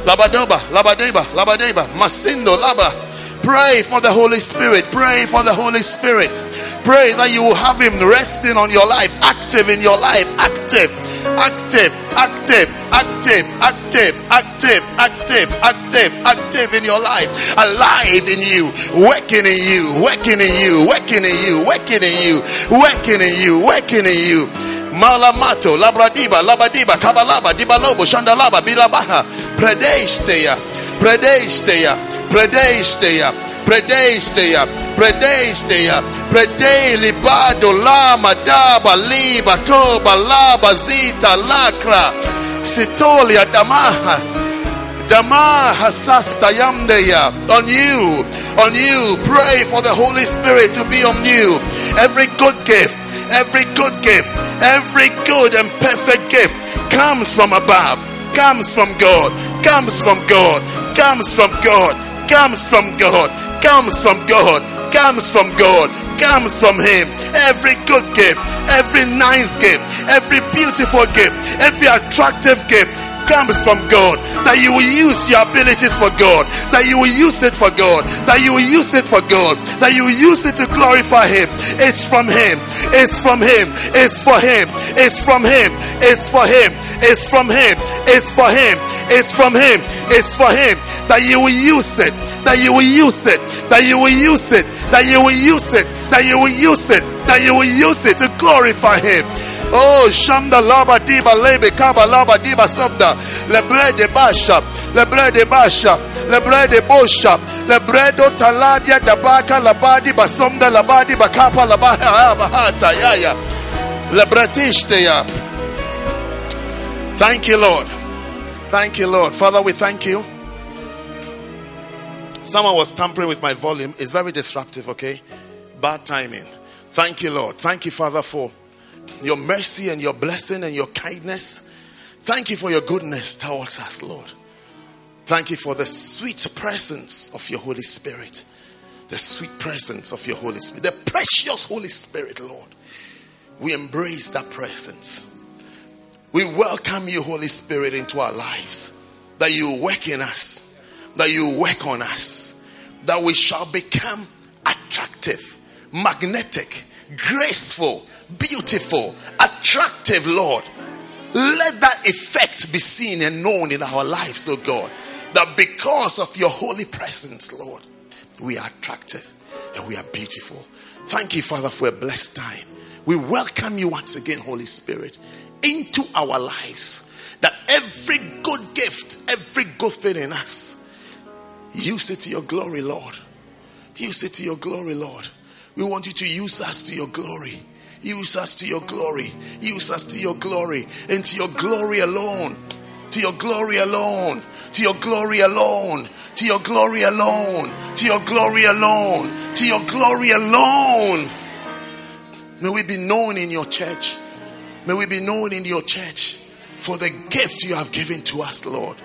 Labadoba. Labadeba. Labadeba. Masindo laba. Pray for the Holy Spirit. Pray for the Holy Spirit. Pray that you will have Him resting on your life, active in your life, active, active, active, active, active, active, active, active, active in your life, alive in you, working in you, working in you, working in you, working in you, working in you, working in you. Malamato, Labradiba, Labadiba, Kabalaba, Dibalobo, Shandalaba, Bilabaha, Predesteya, Predesteya, Predesteya, Predesteya, Predesteya, Prede Libado, Lama, Daba, Liba, Koba, Laba, Zita, Lakra, Sitolia, Damaha. Dama hasasta yamdeya on you, on you. Pray for the Holy Spirit to be on you. Every good gift, every good gift, every good and perfect gift comes from above, comes from God, comes from God, comes from God, comes from God, comes from God, comes from God, comes from Him. Every good gift, every nice gift, every beautiful gift, every attractive gift comes from God. That you will use your abilities for God. That you will use it for God. That you will use it for God. That you will use it to glorify Him. It's from Him. It's from Him. It's for Him. It's from Him. It's for Him. It's from Him. It's for Him. It's from Him. It's for Him. That you will use it. That you will use it. That you will use it. That you will use it. That you will use it. That you will use it to glorify Him. Oh, Shanda Laba Diba Lebe Kaba Laba Diba Sabda. Lebre de Basha. Lebre de Basha. Lebre de Bosha. Lebredo Taladia Dabaka Labadi Basomda Labadi Bakapa Labaha Bahata Yaya. Ya. Thank you, Lord. Thank you, Lord. Father, we thank you. Someone was tampering with my volume. It's very disruptive, okay? Bad timing. Thank you, Lord. Thank you, Father, for your mercy and your blessing and your kindness. Thank you for your goodness towards us, Lord. Thank you for the sweet presence of your Holy Spirit. The sweet presence of your Holy Spirit. The precious Holy Spirit, Lord. We embrace that presence. We welcome you, Holy Spirit, into our lives. That you work in us, that you work on us, that we shall become attractive, magnetic, graceful, beautiful, attractive, Lord. Let that effect be seen and known in our lives, oh God. That because of your holy presence, Lord, we are attractive and we are beautiful. Thank you, Father, for a blessed time. We welcome you once again, Holy Spirit into our lives. That every good gift, every good thing in us, use it to your glory, Lord. Use it to your glory, Lord. We want you to use us to your glory. Use us to your glory. Use us to your glory and to your glory alone. To your glory alone. To your glory alone. To your glory alone. To your glory alone. To your glory alone. May we be known in your church. May we be known in your church for the gift you have given to us, Lord.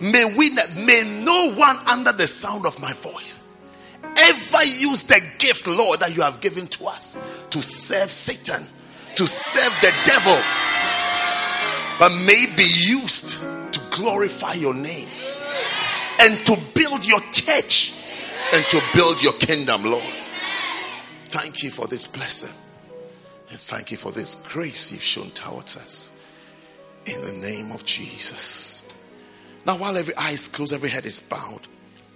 May we may no one under the sound of my voice ever use the gift, Lord, that you have given to us to serve Satan, to serve the devil, but may be used to glorify your name and to build your church and to build your kingdom, Lord. Thank you for this blessing. And thank you for this grace you've shown towards us. In the name of Jesus. Now, while every eye is closed, every head is bowed,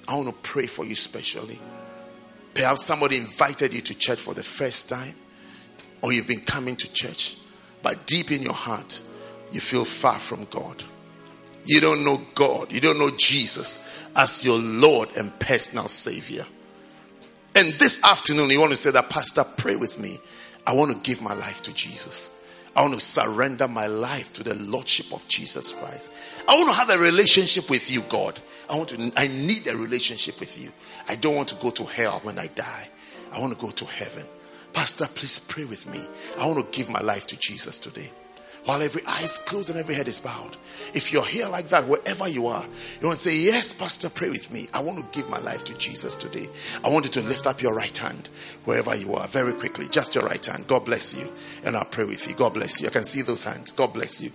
I want to pray for you specially. Perhaps somebody invited you to church for the first time, or you've been coming to church, but deep in your heart, you feel far from God. You don't know God, you don't know Jesus as your Lord and personal Savior. And this afternoon, you want to say that, Pastor, pray with me I want to give my life to Jesus. I want to surrender my life to the Lordship of Jesus Christ. I want to have a relationship with you, God. I want to, I need a relationship with you. I don't want to go to hell when I die. I want to go to heaven. Pastor, please pray with me. I want to give my life to Jesus today while every eye is closed and every head is bowed. If you're here like that, wherever you are, you want to say, Yes, Pastor, pray with me. I want to give my life to Jesus today. I want you to lift up your right hand wherever you are, very quickly. Just your right hand. God bless you. And I'll pray with you. God bless you. I can see those hands. God bless you.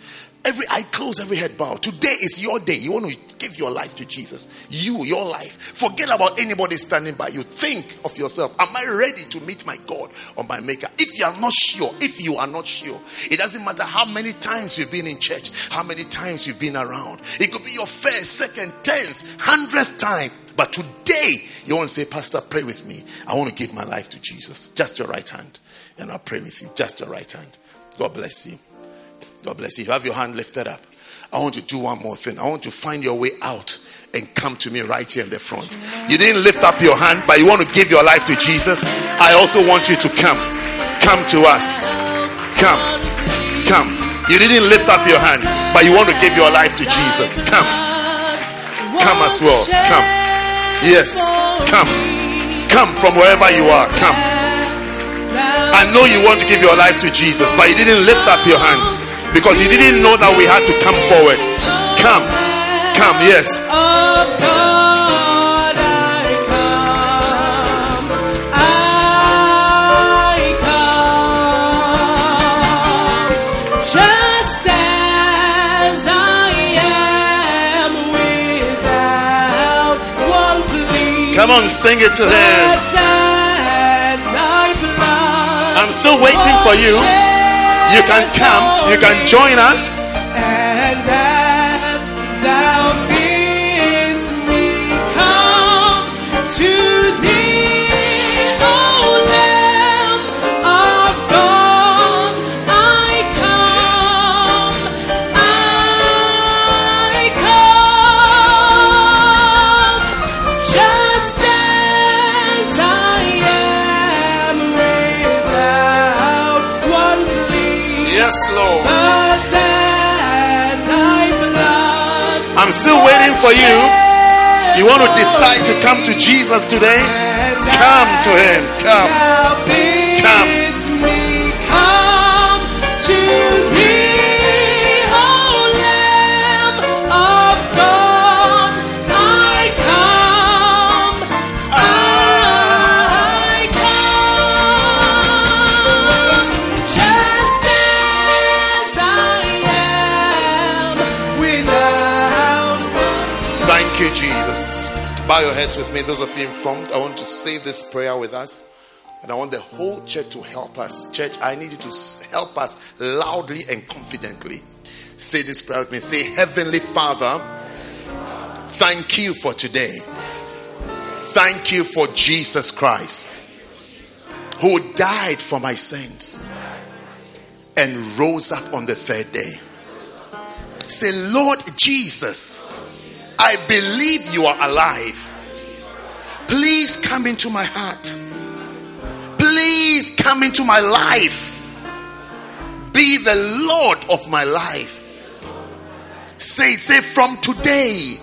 Every eye closed, every head bowed. Today is your day. You want to give your life to Jesus. You, your life. Forget about anybody standing by you. Think of yourself. Am I ready to meet my God or my Maker? If you are not sure, if you are not sure, it doesn't matter how many times you've been in church, how many times you've been around. It could be your first, second, tenth, hundredth time. But today, you want to say, Pastor, pray with me. I want to give my life to Jesus. Just your right hand. And I'll pray with you. Just your right hand. God bless you. God bless you. you have your hand lifted up. I want to do one more thing. I want to find your way out and come to me right here in the front. You didn't lift up your hand, but you want to give your life to Jesus. I also want you to come. Come to us. Come. Come. You didn't lift up your hand, but you want to give your life to Jesus. Come. Come as well. Come. Yes. Come. Come from wherever you are. Come. I know you want to give your life to Jesus, but you didn't lift up your hand because he didn't know that we had to come forward. Come, come, yes. Come on, sing it to him. I'm still waiting for you. You can come, you can join us. For you. You want to decide to come to Jesus today? Come to Him. Come. Those of you in front, I want to say this prayer with us. And I want the whole church to help us. Church, I need you to help us loudly and confidently. Say this prayer with me. Say, Heavenly Father, thank you for today. Thank you for Jesus Christ, who died for my sins and rose up on the third day. Say, Lord Jesus, I believe you are alive. Please come into my heart. Please come into my life. Be the Lord of my life. Say it, say, from today,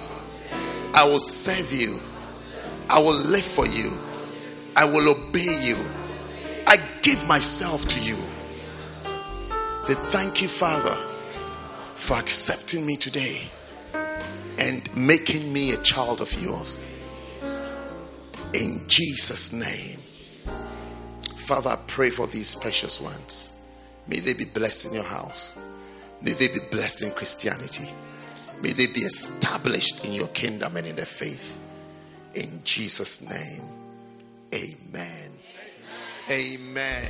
I will serve you. I will live for you. I will obey you. I give myself to you. Say, thank you, Father, for accepting me today and making me a child of yours. In Jesus' name. Father, I pray for these precious ones. May they be blessed in your house. May they be blessed in Christianity. May they be established in your kingdom and in their faith. In Jesus' name. Amen. Amen.